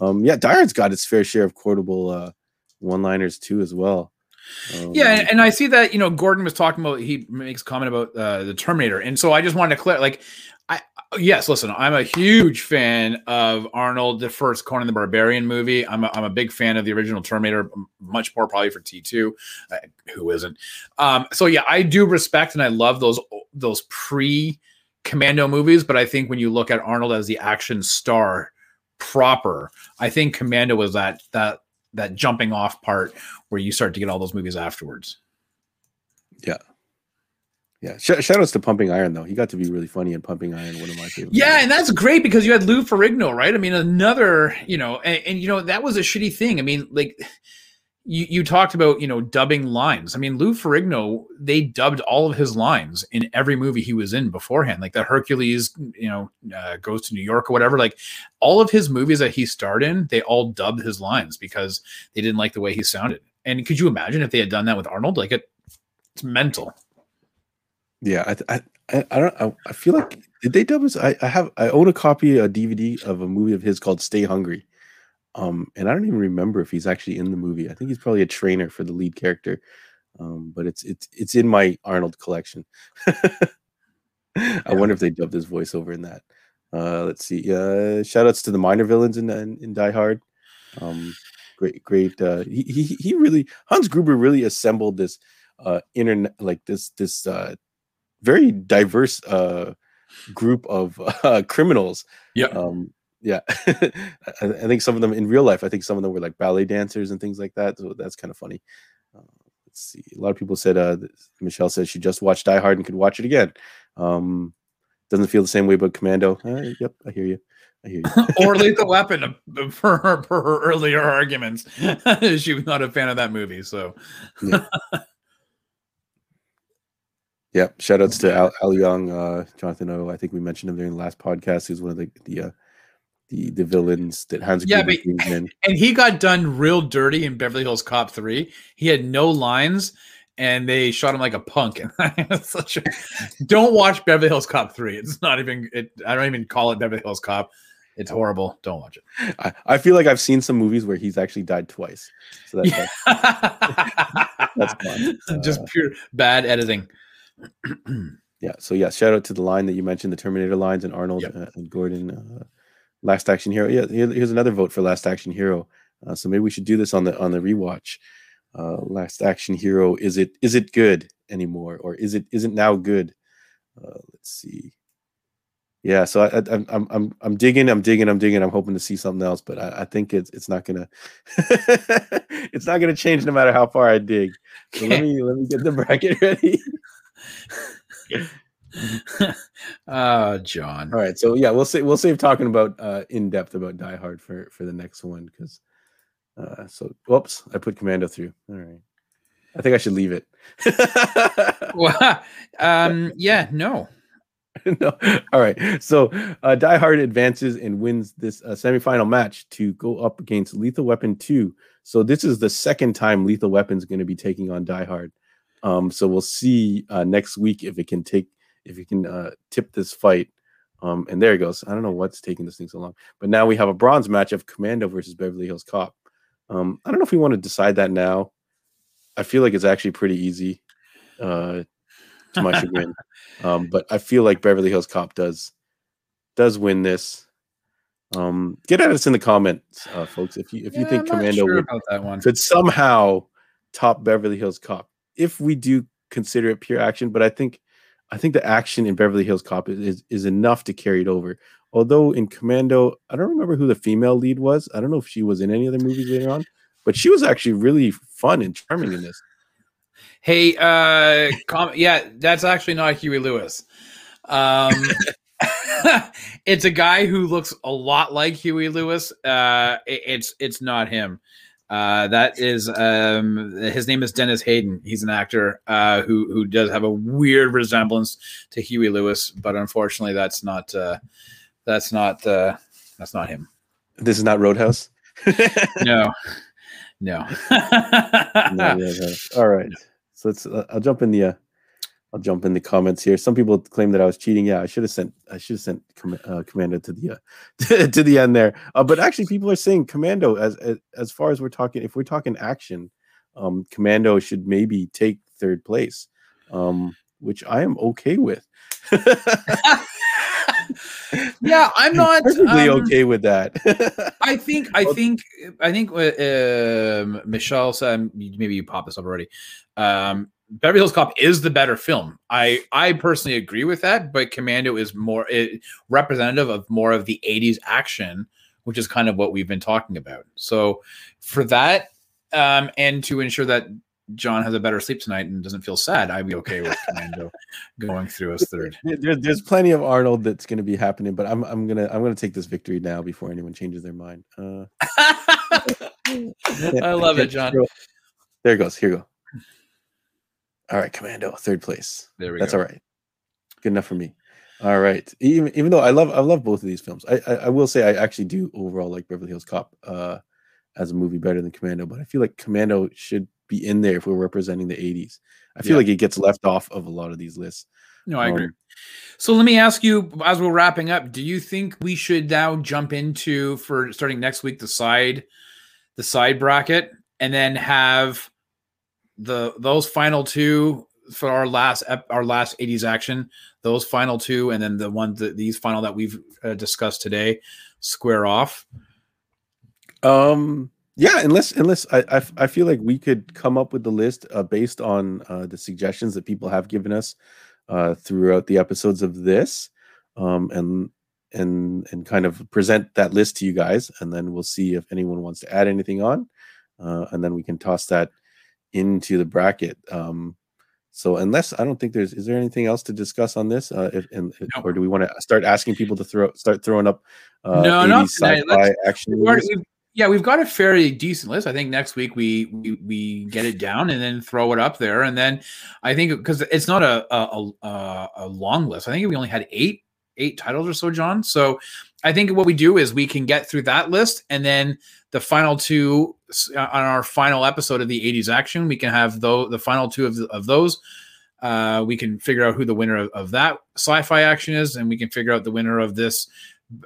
[SPEAKER 2] Um, yeah, Die Hard's got its fair share of quotable uh, one-liners too, as well.
[SPEAKER 1] Um, yeah, and I see that you know Gordon was talking about he makes comment about uh, the Terminator, and so I just wanted to clear like I yes, listen, I'm a huge fan of Arnold, the first Conan the Barbarian movie. I'm a, I'm a big fan of the original Terminator, much more probably for T2. Uh, who isn't? Um, so yeah, I do respect and I love those those pre Commando movies, but I think when you look at Arnold as the action star proper. I think Commando was that that that jumping off part where you start to get all those movies afterwards.
[SPEAKER 2] Yeah. Yeah. Sh- shout outs to Pumping Iron though. He got to be really funny in Pumping Iron, one of my favorite.
[SPEAKER 1] Yeah, movies. and that's great because you had Lou Ferrigno, right? I mean, another, you know, and, and you know, that was a shitty thing. I mean, like you, you talked about you know dubbing lines. I mean, Lou Ferrigno they dubbed all of his lines in every movie he was in beforehand, like the Hercules, you know, uh, goes to New York or whatever. Like all of his movies that he starred in, they all dubbed his lines because they didn't like the way he sounded. And could you imagine if they had done that with Arnold? Like it, it's mental.
[SPEAKER 2] Yeah, I I, I don't I, I feel like did they dub his? I, I have I own a copy a DVD of a movie of his called Stay Hungry um, and I don't even remember if he's actually in the movie. I think he's probably a trainer for the lead character. Um, but it's it's it's in my Arnold collection. I yeah. wonder if they dubbed his voiceover in that. Uh, let's see. Uh, shout outs to the minor villains in in, in Die Hard. Um, great, great. Uh, he, he he really Hans Gruber really assembled this uh internet like this this uh very diverse uh group of uh, criminals.
[SPEAKER 1] Yeah.
[SPEAKER 2] Um, yeah. I, think some of them in real life i think some of them were like ballet dancers and things like that so that's kind of funny. Uh, let's see a lot of people said uh, michelle says she just watched die hard and could watch it again. Um, doesn't feel the same way about commando. Uh, yep i hear you. I hear you.
[SPEAKER 1] or lethal weapon for her, for her earlier arguments. She was not a fan of that movie so.
[SPEAKER 2] Yeah. yeah shout outs to al, Al Leong uh, jonathan o. I think we mentioned him during the last podcast. He's one of the the uh, the the villains that Hans
[SPEAKER 1] yeah, but, and he got done real dirty in Beverly Hills Cop three. He had no lines, and they shot him like a punk. And such a don't watch Beverly Hills Cop three. It's not even. It, I don't even call it Beverly Hills Cop. It's horrible. Don't watch it.
[SPEAKER 2] I, I feel like I've seen some movies where he's actually died twice. So that's,
[SPEAKER 1] yeah. that's fun. Just uh, pure bad editing.
[SPEAKER 2] yeah. So yeah, shout out to the line that you mentioned, the Terminator lines, and Arnold yep. uh, and Gordon. Uh, Last Action Hero. Yeah, here's another vote for Last Action Hero. Uh, so maybe we should do this on the on the rewatch. uh, Last Action Hero. Is it is it good anymore, or is it isn't now good? Uh, let's see. Yeah, so I, I, I'm I'm I'm digging, I'm digging, I'm digging. I'm hoping to see something else, but I, I think it's it's not gonna it's not gonna change no matter how far I dig. So let me let me get the bracket ready.
[SPEAKER 1] uh John.
[SPEAKER 2] All right, so yeah, we'll say we'll save talking about uh in depth about Die Hard for for the next one because uh so whoops, I put Commando through. All right. I think I should leave it.
[SPEAKER 1] well, um yeah, no.
[SPEAKER 2] no. All right. So uh, Die Hard advances and wins this uh, semifinal match to go up against Lethal Weapon 2. So this is the second time Lethal Weapon is going to be taking on Die Hard. Um, so we'll see uh, next week if it can take if you can uh, tip this fight. Um, and there it goes. I don't know what's taking this thing so long, but now we have a bronze match of Commando versus Beverly Hills Cop. Um, I don't know if we want to decide that now. I feel like it's actually pretty easy. Uh, to my chagrin. Um, but I feel like Beverly Hills Cop does does win this. Um, get at us in the comments, uh, folks, if you if you
[SPEAKER 1] Yeah,
[SPEAKER 2] think
[SPEAKER 1] I'm
[SPEAKER 2] Commando
[SPEAKER 1] sure
[SPEAKER 2] would, could somehow top Beverly Hills Cop. If we do consider it pure action, but I think I think the action in Beverly Hills Cop is, is, is enough to carry it over. Although in Commando, I don't remember who the female lead was. I don't know if she was in any other movies later on, but she was actually really fun and charming in this.
[SPEAKER 1] Hey, uh, com- yeah, that's actually not Huey Lewis. Um, it's a guy who looks a lot like Huey Lewis. Uh, it- it's it's not him. Uh, that is um, his name is Dennis Hayden. He's an actor uh, who who does have a weird resemblance to Huey Lewis, but unfortunately, that's not uh, that's not uh, that's not him.
[SPEAKER 2] This is not Roadhouse.
[SPEAKER 1] No, no.
[SPEAKER 2] No, yeah, no. All right. So let's. Uh, I'll jump in the. I'll jump in the comments here. Some people claim that I was cheating. Yeah, I should have sent. I should have sent com- uh, Commando to the uh, to the end there. Uh, but actually, people are saying Commando as, as as far as we're talking. If we're talking action, um, Commando should maybe take third place, um, which I am okay with.
[SPEAKER 1] yeah, I'm not
[SPEAKER 2] perfectly
[SPEAKER 1] um,
[SPEAKER 2] okay with that.
[SPEAKER 1] I think I think I think uh, um, Michelle said maybe you popped this up already. Um, Beverly Hills Cop is the better film. I I personally agree with that, but Commando is more it, representative of more of the '80s action, which is kind of what we've been talking about. So for that, um, and to ensure that John has a better sleep tonight and doesn't feel sad, I'd be okay with Commando going through as third.
[SPEAKER 2] There, there's plenty of Arnold that's going to be happening, but I'm I'm gonna I'm gonna take this victory now before anyone changes their mind. Uh,
[SPEAKER 1] I love it, John.
[SPEAKER 2] There it goes. Here you go. All right, Commando, third place.
[SPEAKER 1] There we go.
[SPEAKER 2] That's
[SPEAKER 1] go.
[SPEAKER 2] all right. Good enough for me. All right. Even even though I love I love both of these films, I I, I will say I actually do overall like Beverly Hills Cop uh, as a movie better than Commando, but I feel like Commando should be in there if we're representing the 80s. I feel
[SPEAKER 1] Yeah.
[SPEAKER 2] like it gets left off of a lot of these lists.
[SPEAKER 1] No, I agree.
[SPEAKER 2] Um,
[SPEAKER 1] So let me ask you, as we're wrapping up, do you think we should now jump into for starting next week the side, the side bracket, and then have the those final two for our last our last '80s action, those final two, and then the one that these final that we've uh, discussed today, square off.
[SPEAKER 2] Um. Yeah, unless unless I I feel like we could come up with the list uh, based on uh, the suggestions that people have given us uh, throughout the episodes of this, um, and and and kind of present that list to you guys, and then we'll see if anyone wants to add anything on, uh, and then we can toss that into the bracket. Um, so unless I don't think there's is there anything else to discuss on this, uh, if, and,
[SPEAKER 1] No.
[SPEAKER 2] or do we want to start asking people to throw start throwing up uh,
[SPEAKER 1] No, not
[SPEAKER 2] 80s
[SPEAKER 1] tonight.
[SPEAKER 2] action
[SPEAKER 1] We've already- we've- yeah, we've got a fairly decent list. I think next week we we, we get it down and then throw it up there, and then I think because it's not a a, a a long list. I think we only had eight eight titles or so, John. So I think what we do is we can get through that list, and then the final two uh, on our final episode of the '80s action, we can have though the final two of of those. Uh, we can figure out who the winner of, of that sci-fi action is, and we can figure out the winner of this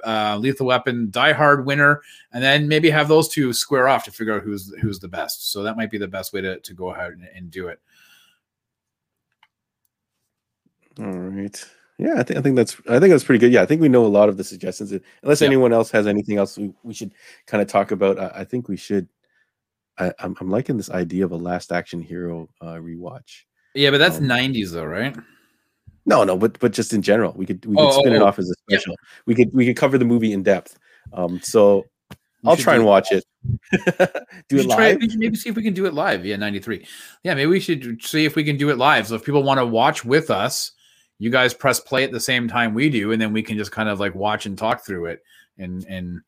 [SPEAKER 1] uh, Lethal Weapon Die Hard winner, and then maybe have those two square off to figure out who's who's the best. So that might be the best way to, to go ahead and, and do it.
[SPEAKER 2] All right. Yeah, I think I think that's I think that's pretty good. Yeah, I think we know a lot of the suggestions. Unless
[SPEAKER 1] Yeah.
[SPEAKER 2] anyone else has anything else we, we should kind of talk about, I, I think we should I, I'm, I'm liking this idea of a Last Action Hero uh, rewatch.
[SPEAKER 1] Yeah, but that's
[SPEAKER 2] Um,
[SPEAKER 1] 90s though, right?
[SPEAKER 2] No, no, but but just in general, we could we could
[SPEAKER 1] Oh,
[SPEAKER 2] spin
[SPEAKER 1] oh,
[SPEAKER 2] it
[SPEAKER 1] oh.
[SPEAKER 2] off as a
[SPEAKER 1] Yeah.
[SPEAKER 2] special. We could we could cover the movie in depth. Um, so
[SPEAKER 1] We
[SPEAKER 2] I'll try and watch it. do
[SPEAKER 1] We
[SPEAKER 2] it
[SPEAKER 1] try-
[SPEAKER 2] live.
[SPEAKER 1] we maybe see if we can do it live. Yeah, 93. Yeah, maybe we should see if we can do it live. So if people want to watch with us, you guys press play at the same time we do, and then we can just kind of like watch and talk through it and and,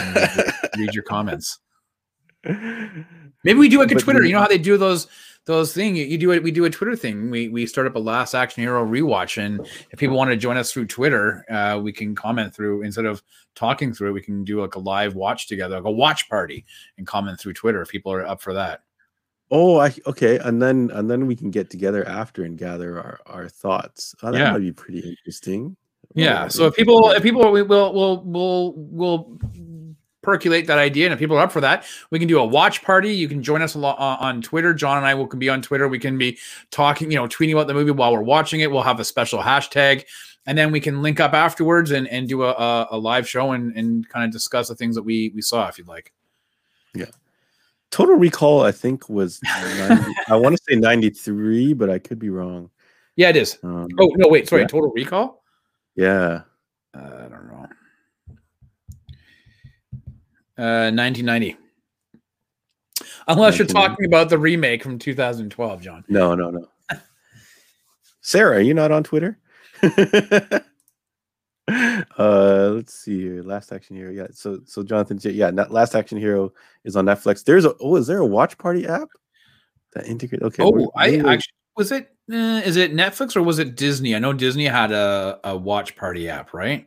[SPEAKER 1] and read, your, read your comments. Maybe we do like a
[SPEAKER 2] But
[SPEAKER 1] Twitter.
[SPEAKER 2] you-
[SPEAKER 1] You know how they do those those thing. You, you do it. We do a Twitter thing. We we start up a Last Action Hero rewatch, and if people want to join us through Twitter, uh, we can comment through instead of talking through it. We can do like a live watch together, like a watch party, and comment through Twitter if people are up for that.
[SPEAKER 2] Oh, I okay, and then and then we can get together after and gather our our thoughts. Oh, that
[SPEAKER 1] Yeah.
[SPEAKER 2] might be pretty interesting.
[SPEAKER 1] Yeah. So if people, if people, we will, will, will, will percolate that idea, and if people are up for that, we can do a watch party. You can join us a lot on, Twitter. John and I will can be on Twitter. We can be talking, you know, tweeting about the movie while we're watching it. We'll have a special hashtag, and then we can link up afterwards and and do a a, a live show and and kind of discuss the things that we we saw, if you'd like.
[SPEAKER 2] Total Recall, I think was 90, I want to say ninety three, but I could be wrong.
[SPEAKER 1] Yeah, it is.
[SPEAKER 2] Um,
[SPEAKER 1] Oh no, wait, sorry.
[SPEAKER 2] Yeah.
[SPEAKER 1] Total Recall.
[SPEAKER 2] yeah,
[SPEAKER 1] Uh, I don't know. Uh, 1990. Unless you're talking about the remake from 2012, John.
[SPEAKER 2] no, no, no. Sarah, are you not on Twitter? uh let's see here last action hero yeah so so jonathan yeah not, last action hero is on netflix there's a oh is there a watch party app that integrate okay
[SPEAKER 1] oh, I actually was it. Uh, is it Netflix or was it Disney? I know Disney had a, a watch party app, right?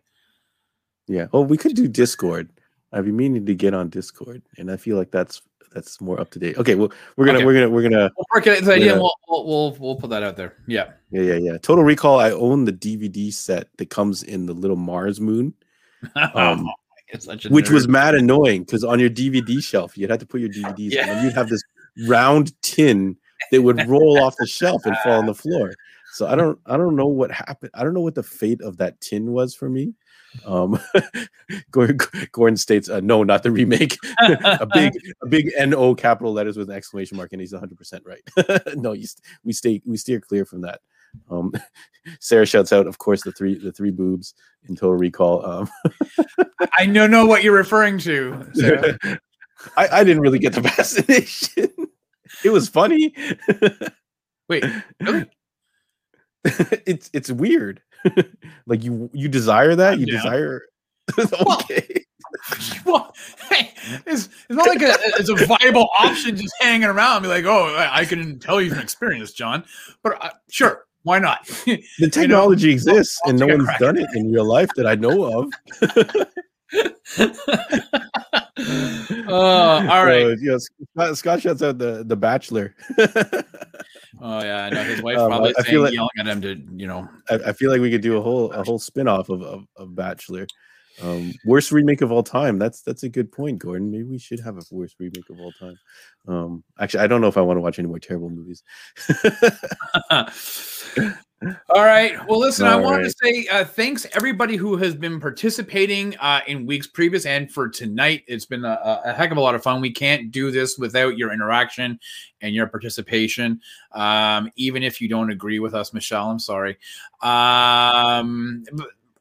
[SPEAKER 2] Yeah. Oh, we could do Discord. I've been meaning to get on Discord, and I feel like that's that's more up to date. Okay. Well, we're gonna
[SPEAKER 1] Okay.
[SPEAKER 2] we're gonna we're gonna
[SPEAKER 1] We'll percolate the idea. We'll, we'll we'll we'll put that out there. Yeah.
[SPEAKER 2] yeah yeah yeah. Total Recall. I own the DVD set that comes in the little Mars moon, Um,
[SPEAKER 1] a
[SPEAKER 2] which was mad annoying because on your DVD shelf you'd have to put your DVDs,
[SPEAKER 1] Yeah.
[SPEAKER 2] and you'd have this round tin that would roll off the shelf and fall on the floor. So I don't I don't know what happened. I don't know what the fate of that tin was for me. Um, Gordon, states, uh, "No, not the remake." a big, a big no capital letters with an exclamation mark, and he's 100 percent right. no, you st- we stay, we steer clear from that. Um, Sarah shouts out, of course, the three, the three boobs in Total Recall. Um,
[SPEAKER 1] I know know what you're referring to.
[SPEAKER 2] I, I didn't really get the fascination. it was funny.
[SPEAKER 1] Wait, really?
[SPEAKER 2] it's it's weird. like you you desire that you
[SPEAKER 1] Yeah.
[SPEAKER 2] desire. Okay.
[SPEAKER 1] well, hey, it's, it's not like a, it's a viable option just hanging around. Be like, oh, I, I can tell you from experience, John. But uh, sure, why not?
[SPEAKER 2] The technology exists,
[SPEAKER 1] I'll
[SPEAKER 2] and no one's done it in real life that I know of.
[SPEAKER 1] Uh, all right.
[SPEAKER 2] Uh, yes, Scott, Scott shouts out the the Bachelor.
[SPEAKER 1] Oh yeah, I know his wife
[SPEAKER 2] Um,
[SPEAKER 1] probably
[SPEAKER 2] I- I
[SPEAKER 1] saying,
[SPEAKER 2] feel like-
[SPEAKER 1] yelling at him to, you know.
[SPEAKER 2] I, I feel like we could do a whole a whole spin off of, of of Bachelor. Um, worst remake of all time. That's that's a good point, Gordon. Maybe we should have a worst remake of all time. Um, actually, I don't know if I want to watch any more terrible movies.
[SPEAKER 1] All right. Well, listen, I
[SPEAKER 2] All
[SPEAKER 1] wanted
[SPEAKER 2] right.
[SPEAKER 1] to say uh, thanks everybody who has been participating uh, in weeks previous and for tonight. It's been a, a heck of a lot of fun. We can't do this without your interaction and your participation. Um, even if you don't agree with us, Michelle, I'm sorry. Um,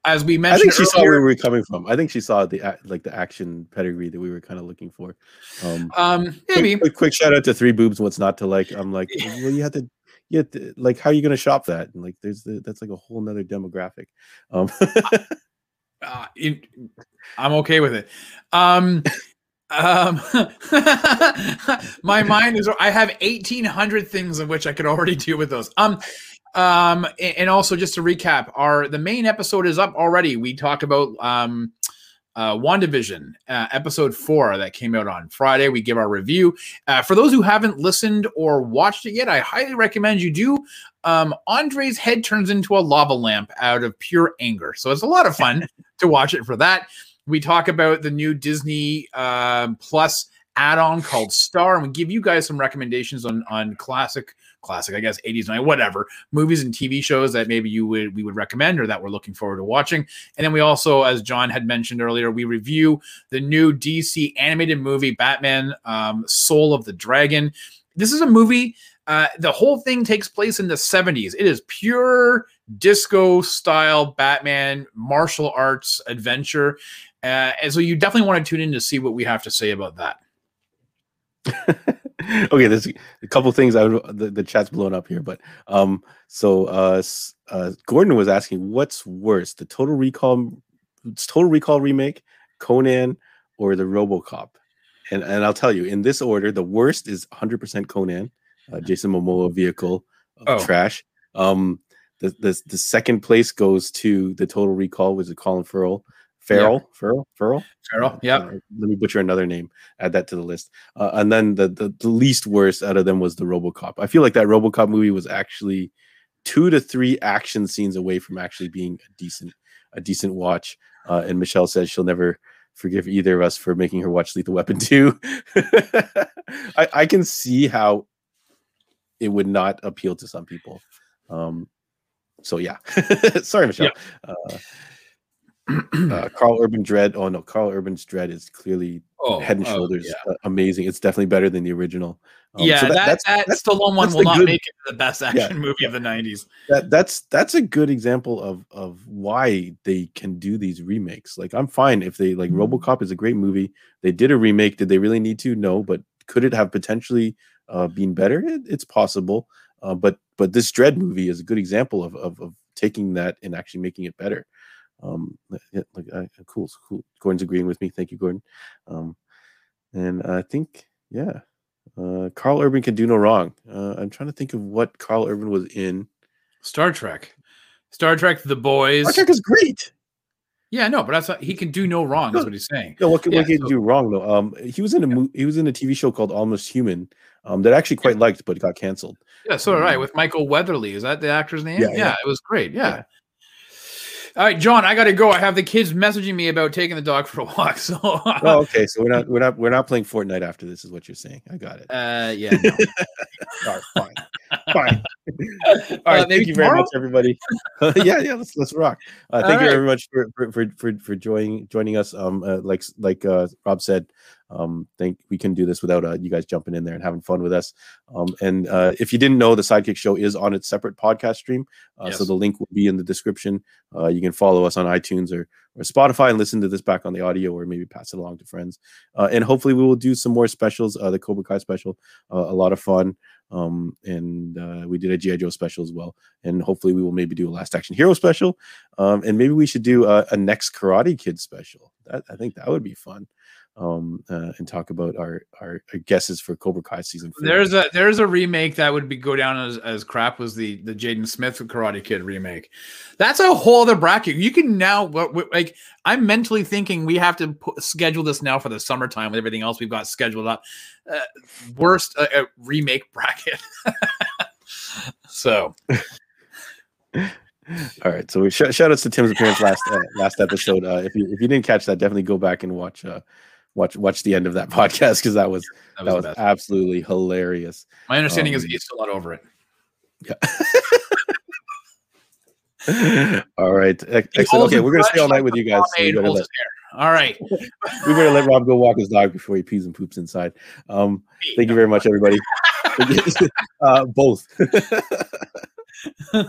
[SPEAKER 1] as we mentioned, I
[SPEAKER 2] think she saw where we were coming from. I think she saw the like the action pedigree that we were kind of looking for. Um,
[SPEAKER 1] um, maybe.
[SPEAKER 2] quick, quick, quick shout out to Three Boobs. What's not to like? I'm like, well, you have to. Have like, how are you going to shop that? And like, there's the, that's like a whole nother demographic. Um,
[SPEAKER 1] uh, it- I'm okay with it. Um, um, my mind is. I have 1,800 things of which I could already do with those. Um, um, and also just to recap, our the main episode is up already. We talked about um, uh, WandaVision, uh, episode four that came out on Friday. We give our review. Uh, for those who haven't listened or watched it yet, I highly recommend you do. Um, Andre's head turns into a lava lamp out of pure anger. So it's a lot of fun to watch it for that. We talk about the new Disney um Plus add-on called Star, and we give you guys some recommendations on on classic, classic, I guess, 80s, 90s, whatever movies and TV shows that maybe you would we would recommend or that we're looking forward to watching. And then we also, as John had mentioned earlier, we review the new DC animated movie Batman: um, Soul of the Dragon. This is a movie. Uh, the whole thing takes place in the 70s. It is pure disco style Batman martial arts adventure. Uh, and so you definitely want to tune in to see what we have to say about that.
[SPEAKER 2] okay, there's a couple things I would, the, the chat's blown up here, but um, so uh, uh, Gordon was asking, what's worse, the Total Recall, Total Recall remake, Conan, or the RoboCop? And and I'll tell you, in this order, the worst is 100% Conan, uh, Jason Momoa vehicle of oh. trash. Um, the, the the second place goes to the Total Recall, was it Colin Farrell? Farrell, yeah. Farrell, Farrell,
[SPEAKER 1] Farrell. Yeah.
[SPEAKER 2] Uh, let me butcher another name. Add that to the list. Uh, and then the, the, the least worst out of them was the RoboCop. I feel like that RoboCop movie was actually two to three action scenes away from actually being a decent a decent watch. Uh, and Michelle says she'll never forgive either of us for making her watch Lethal Weapon 2. I, I can see how it would not appeal to some people. Um, so yeah, sorry, Michelle. Yeah. Uh, uh, Karl Urban Dredd. Oh no, Karl Urban's Dredd is clearly oh, head and oh, shoulders oh, yeah. amazing. It's definitely better than the original.
[SPEAKER 1] Um, yeah, so that, that, that's, that that's, Stallone one will not good, make it the best action yeah, movie yeah. of the '90s.
[SPEAKER 2] That that's that's a good example of of why they can do these remakes. Like I'm fine if they like mm-hmm. RoboCop is a great movie. They did a remake. Did they really need to? No, but could it have potentially uh, been better? It, it's possible. Uh, but but this Dredd movie is a good example of, of of taking that and actually making it better. Um, yeah, like, uh, cool, cool. Gordon's agreeing with me. Thank you, Gordon. Um, and I think, yeah, uh, Karl Urban can do no wrong. Uh, I'm trying to think of what Karl Urban was in.
[SPEAKER 1] Star Trek. Star Trek: The Boys.
[SPEAKER 2] Star Trek is great.
[SPEAKER 1] Yeah, no, but that's what, he can do no wrong. That's what he's saying.
[SPEAKER 2] No, what,
[SPEAKER 1] yeah,
[SPEAKER 2] what can so, do wrong though? Um, he was in a yeah. he was in a TV show called Almost Human, um, that I actually quite liked, but got canceled.
[SPEAKER 1] Yeah, so um, right with Michael Weatherly. Is that the actor's name? Yeah, yeah, yeah. it was great. Yeah. All right, John, I got to go. I have the kids messaging me about taking the dog for a walk. So,
[SPEAKER 2] oh, okay. So we're not we're not we're not playing Fortnite after this, is what you're saying. I got it.
[SPEAKER 1] Uh, yeah. No.
[SPEAKER 2] All right, fine, fine. All right, uh, thank you very much, everybody. yeah, yeah. Let's let's rock. Uh, thank All you right. very much for for for for joining joining us. Um, uh, like like uh, Rob said, um, think we can do this without uh, you guys jumping in there and having fun with us. Um, and uh, if you didn't know, the Sidekick Show is on its separate podcast stream, uh, yes. so the link will be in the description. Uh, you can follow us on iTunes or or Spotify and listen to this back on the audio, or maybe pass it along to friends. Uh, and hopefully, we will do some more specials. Uh, the Cobra Kai special, a lot of fun. Um, and uh, we did a GI Joe special as well. And hopefully, we will maybe do a Last Action Hero special. Um, and maybe we should do a, a next Karate Kid special. That, I think that would be fun um, uh, and talk about our, our, our guesses for Cobra Kai season.
[SPEAKER 1] Four. There's a there's a remake that would be go down as, as crap was the the Jaden Smith Karate Kid remake. That's a whole other bracket. You can now like I'm mentally thinking we have to put, schedule this now for the summertime with everything else we've got scheduled up. Uh, worst uh, uh remake bracket. so.
[SPEAKER 2] All right, so we sh- shout outs to Tim's appearance last uh, last episode. Uh, if you if you didn't catch that, definitely go back and watch uh, watch watch the end of that podcast because that was that was, that was absolutely hilarious.
[SPEAKER 1] My understanding um, is he's still not over it.
[SPEAKER 2] Yeah. all right, excellent. Okay, we're gonna stay all night with you guys. So let,
[SPEAKER 1] all right,
[SPEAKER 2] we better let Rob go walk his dog before he pees and poops inside. Um, thank you very much, everybody. uh, both.
[SPEAKER 1] all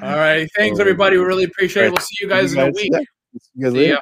[SPEAKER 1] right, thanks everybody. We really appreciate it. We'll see you guys in a week. Yeah. See you guys later.